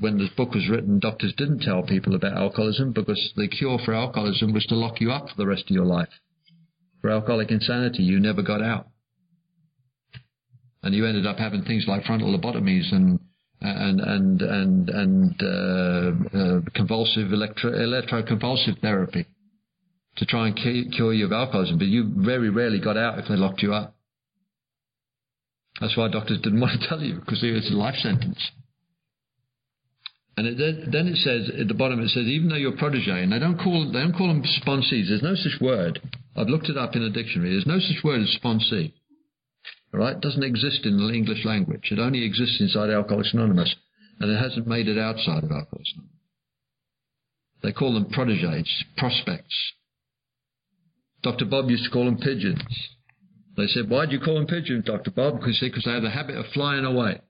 when this book was written, doctors didn't tell people about alcoholism because the cure for alcoholism was to lock you up for the rest of your life. For alcoholic insanity, you never got out. And you ended up having things like frontal lobotomies and and and and and uh, uh, convulsive electro electroconvulsive therapy to try and cure you of alcoholism. But you very rarely got out if they locked you up. That's why doctors didn't want to tell you because it was a life sentence. And it, then it says at the bottom, it says even though you're protege, and they don't call they don't call them sponsees. There's no such word. I've looked it up in a dictionary. There's no such word as sponsee. All right, it doesn't exist in the English language. It only exists inside Alcoholics Anonymous, and it hasn't made it outside of Alcoholics Anonymous. They call them proteges, prospects. Dr. Bob used to call them pigeons. They said, "Why do you call them pigeons, Dr. Bob?" Because they have the habit of flying away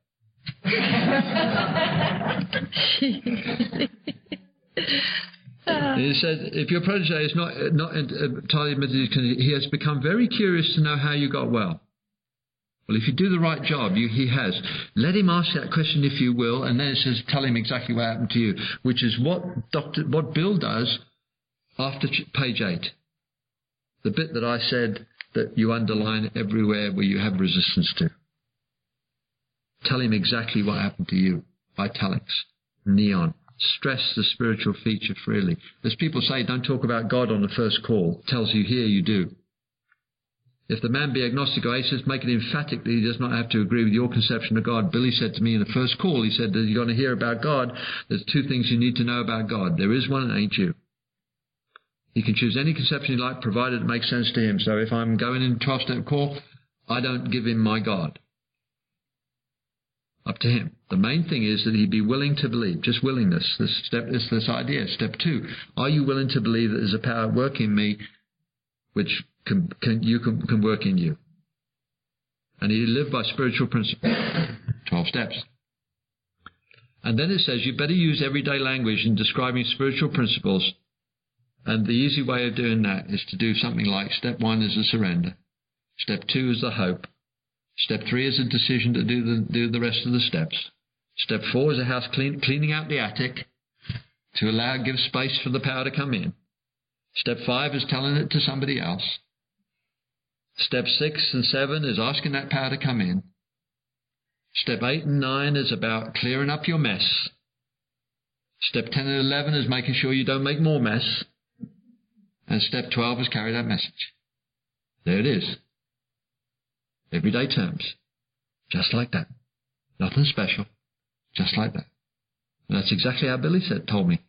he said, if your protege is not, not entirely admitted, he has become very curious to know how you got well. Well, if you do the right job, you, he has. Let him ask that question if you will, and then it says, tell him exactly what happened to you, which is what Dr. what Bill does after page eight. The bit that I said that you underline everywhere where you have resistance to. Tell him exactly what happened to you. Italics. Neon. Stress the spiritual feature freely. As people say, don't talk about God on the first call. Tells you here you do. If the man be agnostic or atheist, make it emphatic that he does not have to agree with your conception of God. Billy said to me in the first call, he said that you're going to hear about God. There's two things you need to know about God. There is one ain't you. He can choose any conception he like, provided it makes sense to him. So if I'm going in 12 step call, I don't give him my God. Up to him. The main thing is that he be willing to believe. Just willingness. This step is this idea. Step two. Are you willing to believe that there's a power working in me which can, can, you can, can work in you? And he live by spiritual principles. 12 steps. And then it says you better use everyday language in describing spiritual principles. And the easy way of doing that is to do something like step one is a surrender. Step two is the hope. Step three is a decision to do the, do the rest of the steps. Step four is a house clean, cleaning out the attic to allow, give space for the power to come in. Step five is telling it to somebody else. Step six and seven is asking that power to come in. Step eight and nine is about clearing up your mess. Step 10 and 11 is making sure you don't make more mess. And step 12 is carry that message. There it is. Everyday terms. Just like that. Nothing special. Just like that. And that's exactly how Billy said, told me.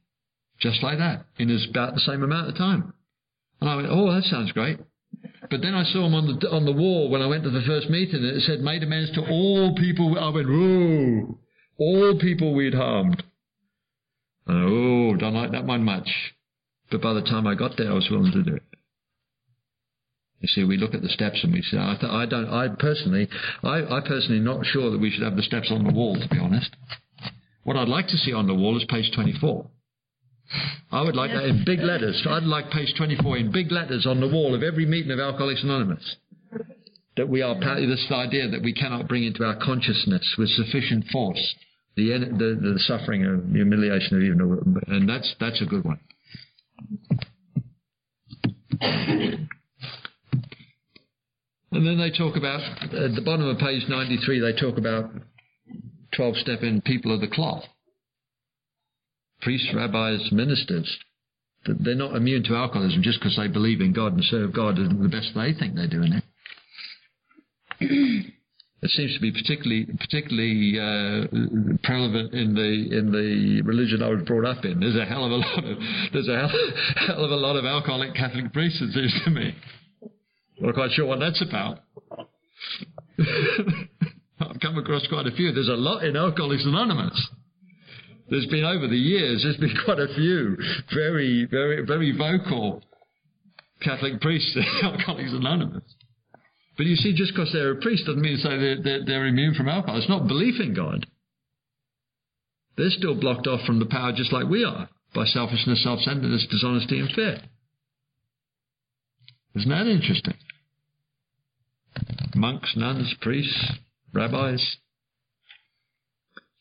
Just like that. In about the same amount of time. And I went, oh, that sounds great. But then I saw him on the on the wall when I went to the first meeting. And it said, made amends to all people. I went, whoa, all people we'd harmed. And, oh, don't like that one much. But by the time I got there, I was willing to do it. You see, we look at the steps and we say, I, th- I don't, I personally, I, I personally not sure that we should have the steps on the wall, to be honest. What I'd like to see on the wall is page 24. I would like that in big letters. I'd like page 24 in big letters on the wall of every meeting of Alcoholics Anonymous. That we are, this idea that we cannot bring into our consciousness with sufficient force the, the, the suffering and humiliation of even, and that's, that's a good one. And then they talk about, at the bottom of page 93, they talk about 12 step in people of the cloth. Priests, rabbis, ministers. They're not immune to alcoholism just because they believe in God and serve God the best they think they're doing it. It seems to be particularly particularly uh, prevalent in the in the religion I was brought up in. There's a hell of a lot of there's a hell, hell of a lot of alcoholic Catholic priests. It seems to me. I'm not quite sure what that's about. I've come across quite a few. There's a lot in Alcoholics Anonymous. There's been over the years, there's been quite a few very, very, very vocal Catholic priests in Alcoholics Anonymous. But you see, just because they're a priest doesn't mean they're, they're, they're immune from alcohol. It's not belief in God. They're still blocked off from the power just like we are by selfishness, self-centeredness, dishonesty, and fear. Isn't that interesting? Monks, nuns, priests, rabbis.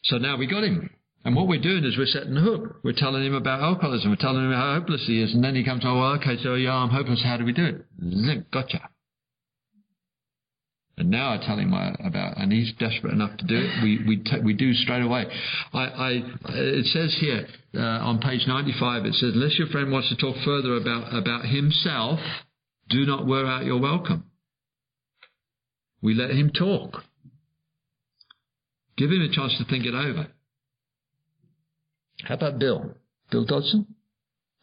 So now we got him. And what we're doing is we're setting the hook. We're telling him about alcoholism. We're telling him how hopeless he is. And then he comes, oh, well, okay, so yeah, I'm hopeless. How do we do it? Zip, gotcha. And now I tell him about, and he's desperate enough to do it. We we t- we do straight away. I, I it says here uh, on page 95. It says unless your friend wants to talk further about about himself, do not wear out your welcome. We let him talk. Give him a chance to think it over. How about Bill? Bill Dotson?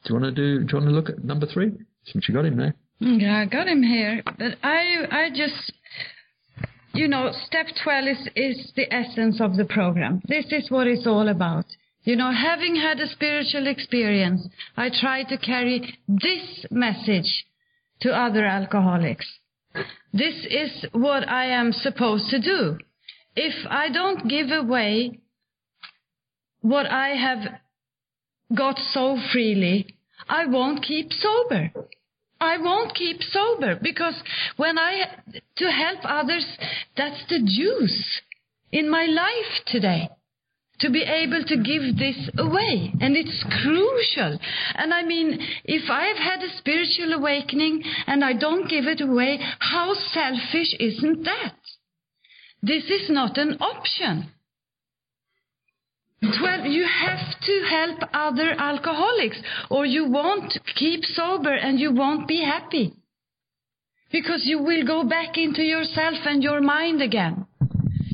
Do you want to do? Do you want to look at number three? Since you got him there. Yeah, I got him here, but I I just you know, step 12 is, is the essence of the program. This is what it's all about. You know, having had a spiritual experience, I try to carry this message to other alcoholics. This is what I am supposed to do. If I don't give away what I have got so freely, I won't keep sober. I won't keep sober because when I, to help others, that's the juice in my life today to be able to give this away. And it's crucial. And I mean, if I've had a spiritual awakening and I don't give it away, how selfish isn't that? This is not an option. 12, you have to help other alcoholics or you won't keep sober and you won't be happy. Because you will go back into yourself and your mind again.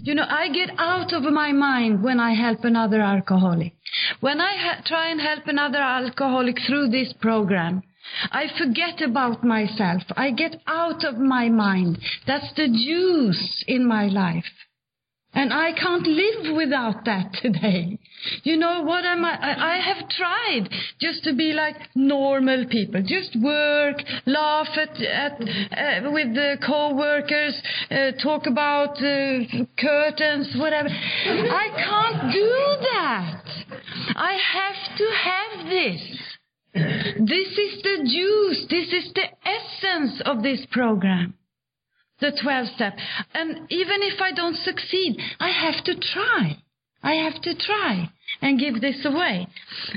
You know, I get out of my mind when I help another alcoholic. When I ha- try and help another alcoholic through this program, I forget about myself. I get out of my mind. That's the juice in my life. And I can't live without that today. You know what am I? I have tried just to be like normal people. Just work, laugh at, at uh, with the co-workers, uh, talk about uh, curtains, whatever. I can't do that. I have to have this. This is the juice. This is the essence of this program the 12 step. And even if I don't succeed, I have to try. I have to try and give this away.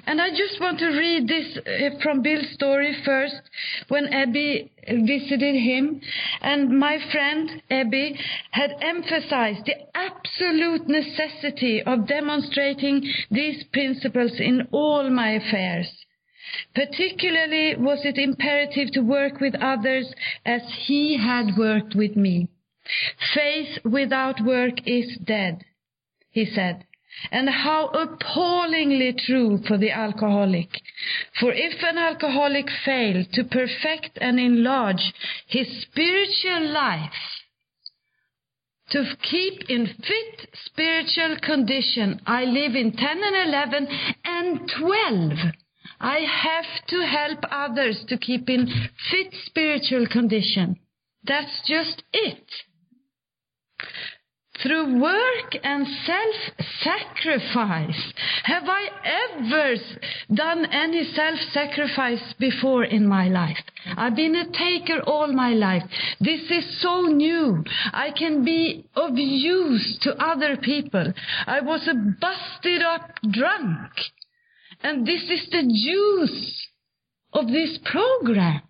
And I just want to read this uh, from Bill's story first when Ebby visited him. And my friend Ebby had emphasized the absolute necessity of demonstrating these principles in all my affairs. Particularly was it imperative to work with others as he had worked with me. Faith without work is dead, he said. And how appallingly true for the alcoholic. For if an alcoholic fail to perfect and enlarge his spiritual life, to keep in fit spiritual condition, I live in 10 and 11 and 12 I have to help others to keep in fit spiritual condition. That's just it. Through work and self-sacrifice. Have I ever done any self-sacrifice before in my life? I've been a taker all my life. This is so new. I can be of use to other people. I was a busted up drunk. And this is the juice of this program.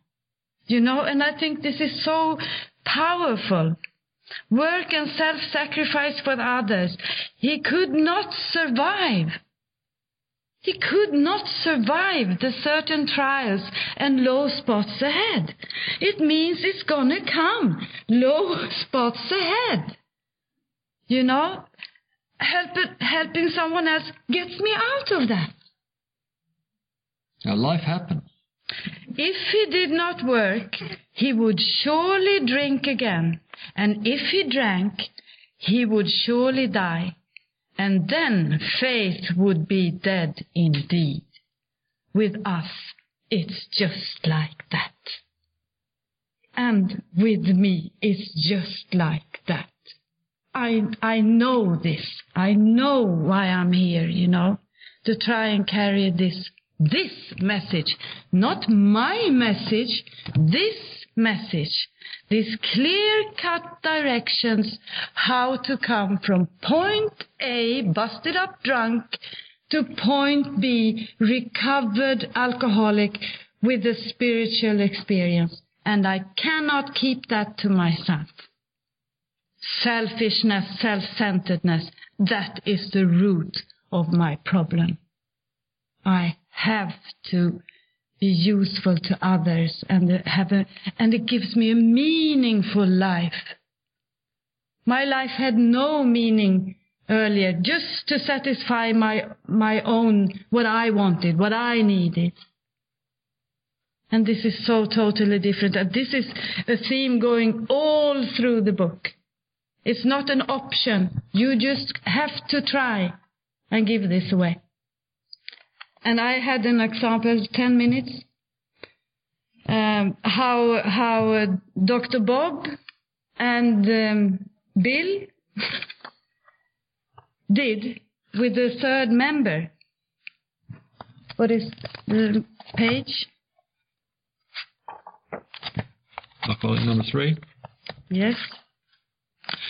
You know, and I think this is so powerful. Work and self-sacrifice for others. He could not survive. He could not survive the certain trials and low spots ahead. It means it's gonna come. Low spots ahead. You know, help helping someone else gets me out of that. Now, life happens. If he did not work, he would surely drink again. And if he drank, he would surely die. And then faith would be dead indeed. With us, it's just like that. And with me, it's just like that. I, I know this. I know why I'm here, you know, to try and carry this this message, not my message, this message, these clear cut directions how to come from point A, busted up drunk, to point B, recovered alcoholic with a spiritual experience. And I cannot keep that to myself. Selfishness, self-centeredness, that is the root of my problem. I have to be useful to others and have a, and it gives me a meaningful life. My life had no meaning earlier, just to satisfy my, my own, what I wanted, what I needed. And this is so totally different. And this is a theme going all through the book. It's not an option. You just have to try and give this away. And I had an example, 10 minutes, um, how, how uh, Dr. Bob and um, Bill did with the third member. What is the page? Alcoholic number three. Yes.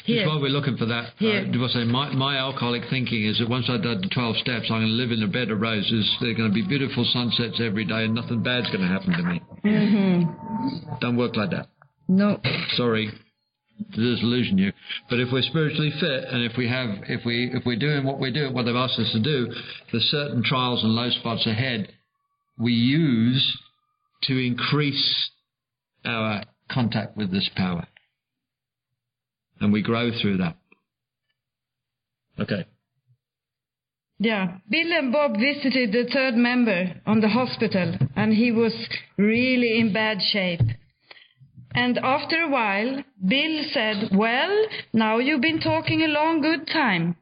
Here. Just while we're looking for that, Here. Uh, I say my, my alcoholic thinking is that once I've done the 12 steps, I'm going to live in a bed of roses. There are going to be beautiful sunsets every day, and nothing bad's going to happen to me. Mm-hmm. Don't work like that. No. Sorry. to disillusion you. But if we're spiritually fit and if we have, if we, if we're doing what we're doing, what they've asked us to do, the certain trials and low spots ahead we use to increase our contact with this power. And we grow through that. Okay. Yeah, Bill and Bob visited the third member on the hospital, and he was really in bad shape. And after a while, Bill said, Well, now you've been talking a long good time.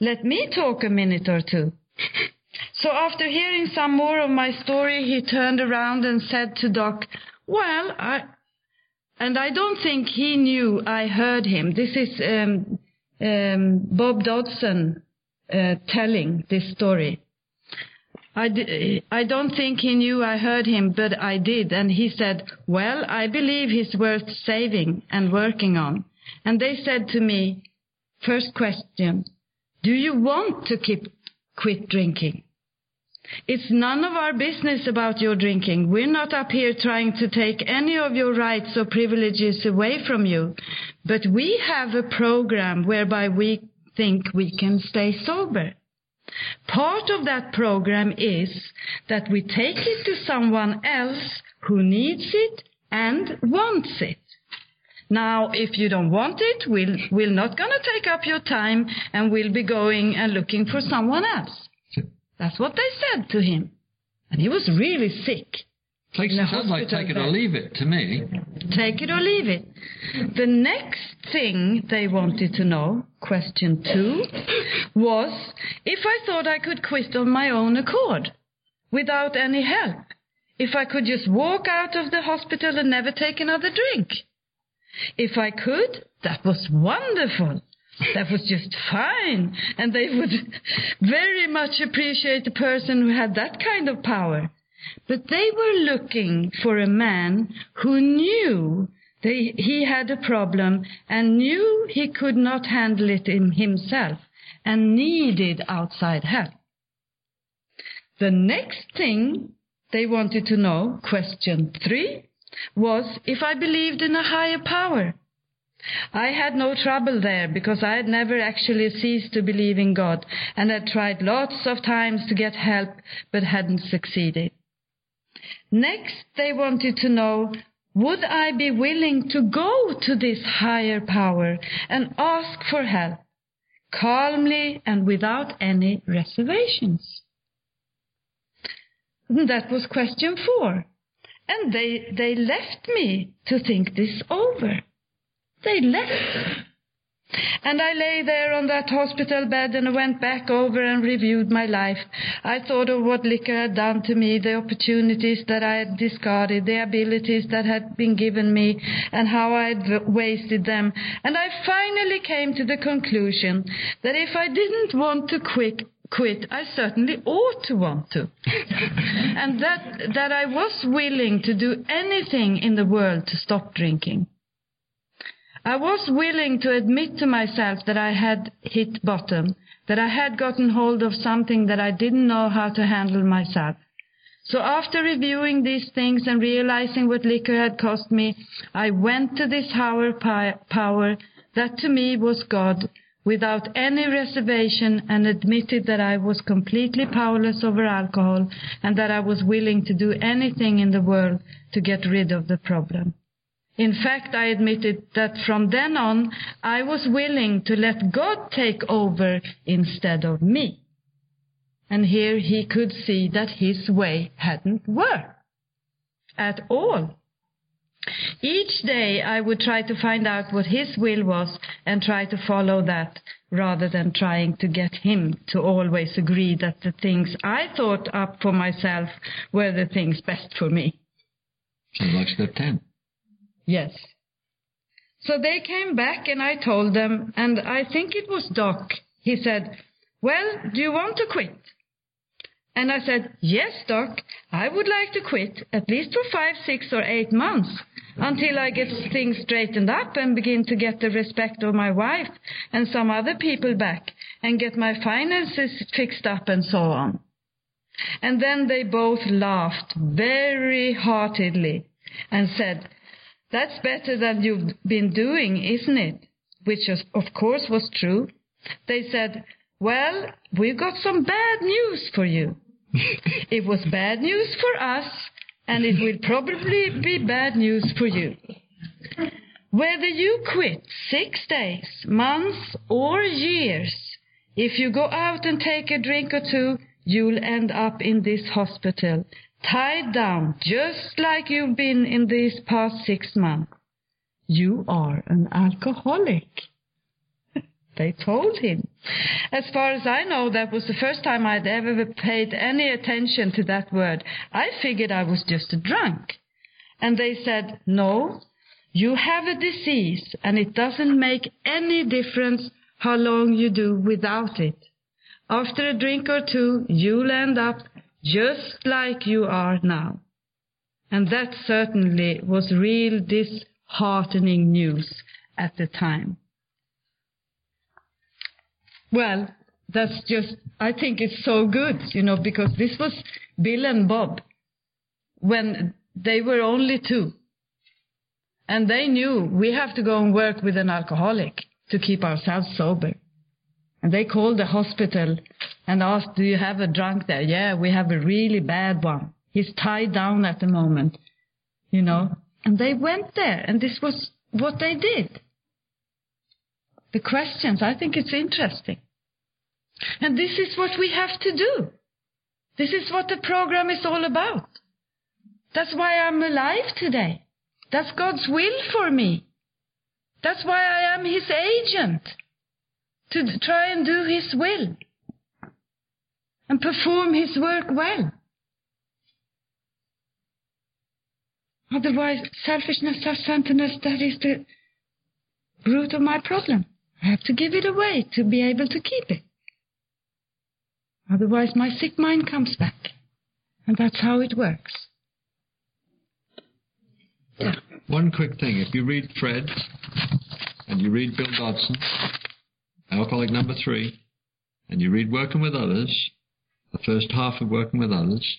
Let me talk a minute or two. so after hearing some more of my story, he turned around and said to Doc, Well, I, and I don't think he knew I heard him. This is um, um, Bob Dotson uh, telling this story. I d- I don't think he knew I heard him, but I did. And he said, Well, I believe he's worth saving and working on. And they said to me, First question, do you want to keep, quit drinking? It's none of our business about your drinking. We're not up here trying to take any of your rights or privileges away from you. But we have a program whereby we think we can stay sober. Part of that program is that we take it to someone else who needs it and wants it. Now, if you don't want it, we'll, we're not going to take up your time and we'll be going and looking for someone else. That's what they said to him. And he was really sick. Takes, sounds like take it or leave it to me. Take it or leave it. The next thing they wanted to know, question two, was if I thought I could quit on my own accord, without any help. If I could just walk out of the hospital and never take another drink. If I could, that was wonderful. That was just fine. And they would very much appreciate a person who had that kind of power. But they were looking for a man who knew that he had a problem and knew he could not handle it in himself and needed outside help. The next thing they wanted to know, question three, was if I believed in a higher power. I had no trouble there because I had never actually ceased to believe in God and had tried lots of times to get help but hadn't succeeded. Next, they wanted to know, would I be willing to go to this higher power and ask for help, calmly and without any reservations? That was question four. And they, they left me to think this over. They left. And I lay there on that hospital bed and went back over and reviewed my life. I thought of what liquor had done to me, the opportunities that I had discarded, the abilities that had been given me, and how I had wasted them. And I finally came to the conclusion that if I didn't want to quit, quit, I certainly ought to want to. and that, that I was willing to do anything in the world to stop drinking. I was willing to admit to myself that I had hit bottom, that I had gotten hold of something that I didn't know how to handle myself. So after reviewing these things and realizing what liquor had cost me, I went to this higher power that to me was God without any reservation and admitted that I was completely powerless over alcohol and that I was willing to do anything in the world to get rid of the problem. In fact, I admitted that from then on, I was willing to let God take over instead of me. And here he could see that his way hadn't worked at all. Each day I would try to find out what his will was and try to follow that rather than trying to get him to always agree that the things I thought up for myself were the things best for me. Sounds like step 10. Yes. So they came back and I told them, and I think it was Doc. He said, Well, do you want to quit? And I said, Yes, Doc, I would like to quit at least for five, six, or eight months until I get things straightened up and begin to get the respect of my wife and some other people back and get my finances fixed up and so on. And then they both laughed very heartily and said, That's better than you've been doing, isn't it? Which of course was true. They said, well, we've got some bad news for you. it was bad news for us, and it will probably be bad news for you. Whether you quit six days, months, or years, if you go out and take a drink or two, you'll end up in this hospital, tied down, just like you've been in these past six months. You are an alcoholic. they told him. As far as I know, that was the first time I'd ever paid any attention to that word. I figured I was just a drunk. And they said, no, you have a disease and it doesn't make any difference how long you do without it. After a drink or two, you'll end up just like you are now. And that certainly was real disheartening news at the time. Well, that's just, I think it's so good, you know, because this was Bill and Bob when they were only two. And they knew we have to go and work with an alcoholic to keep ourselves sober. And they called the hospital and asked, do you have a drunk there? Yeah, we have a really bad one. He's tied down at the moment, you know. And they went there and this was what they did. The questions, I think it's interesting. And this is what we have to do. This is what the program is all about. That's why I'm alive today. That's God's will for me. That's why I am His agent. To try and do His will. And perform His work well. Otherwise, selfishness, self-centeredness, that is the root of my problem. I have to give it away to be able to keep it. Otherwise, my sick mind comes back. And that's how it works. Yeah. One quick thing. If you read Fred and you read Bill Dotson, Alcoholic Number Three, and you read Working with Others, the first half of Working with Others,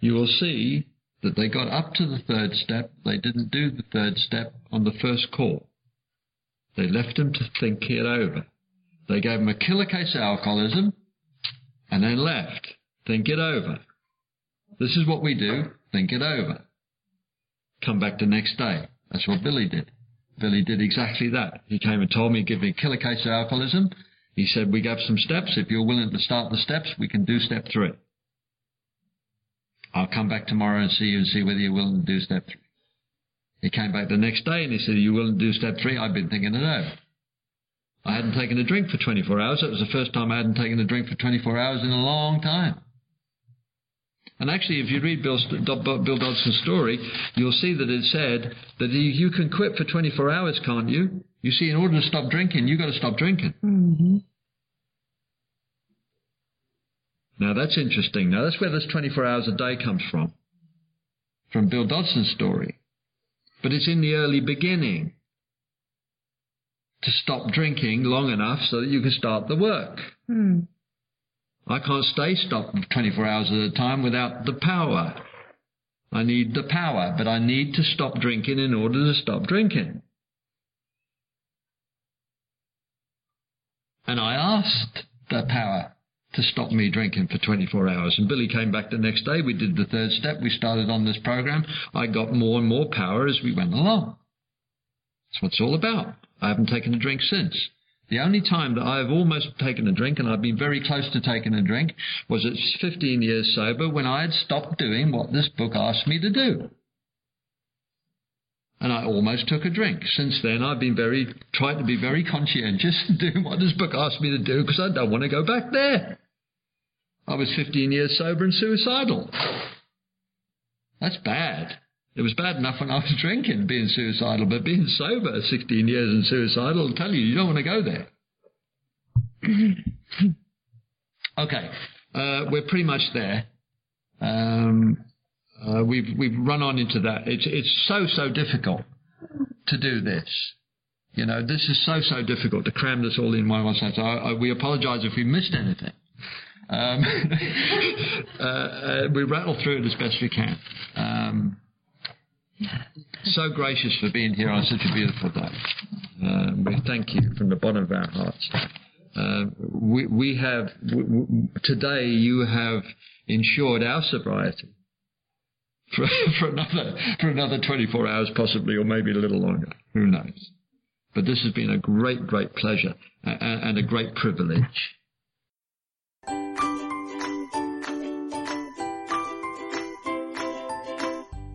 you will see that they got up to the third step. They didn't do the third step on the first call. They left him to think it over. They gave him a killer case of alcoholism and then left. Think it over. This is what we do. Think it over come back the next day. That's what Billy did. Billy did exactly that. He came and told me, give me a killer case of alcoholism. He said, we got some steps. If you're willing to start the steps, we can do step three. I'll come back tomorrow and see you and see whether you're willing to do step three. He came back the next day and he said, are you willing to do step three? I've been thinking it over. I hadn't taken a drink for 24 hours. That was the first time I hadn't taken a drink for 24 hours in a long time. And actually, if you read Bill, Bill Dotson's story, you'll see that it said that you can quit for 24 hours, can't you? You see, in order to stop drinking, you've got to stop drinking. Mm-hmm. Now, that's interesting. Now, that's where this 24 hours a day comes from, from Bill Dotson's story. But it's in the early beginning to stop drinking long enough so that you can start the work. Mm. I can't stay stopped 24 hours at a time without the power. I need the power, but I need to stop drinking in order to stop drinking. And I asked the power to stop me drinking for 24 hours. And Billy came back the next day. We did the third step. We started on this program. I got more and more power as we went along. That's what it's all about. I haven't taken a drink since. The only time that I have almost taken a drink, and I've been very close to taking a drink, was at 15 years sober when I had stopped doing what this book asked me to do. And I almost took a drink. Since then, I've been very, tried to be very conscientious in doing what this book asked me to do because I don't want to go back there. I was 15 years sober and suicidal. That's bad. It was bad enough when I was drinking, being suicidal, but being sober 16 years and suicidal, I'll tell you, you don't want to go there. okay, uh, we're pretty much there. Um, uh, we've we've run on into that. It's it's so so difficult to do this. You know, this is so so difficult to cram this all in one one sentence. I, I, we apologise if we missed anything. Um, uh, uh, we rattle through it as best we can. Um, so gracious for being here on such a beautiful day. Uh, we thank you from the bottom of our hearts. Uh, we, we have today. You have ensured our sobriety for, for another for another 24 hours, possibly, or maybe a little longer. Who knows? But this has been a great, great pleasure and a great privilege.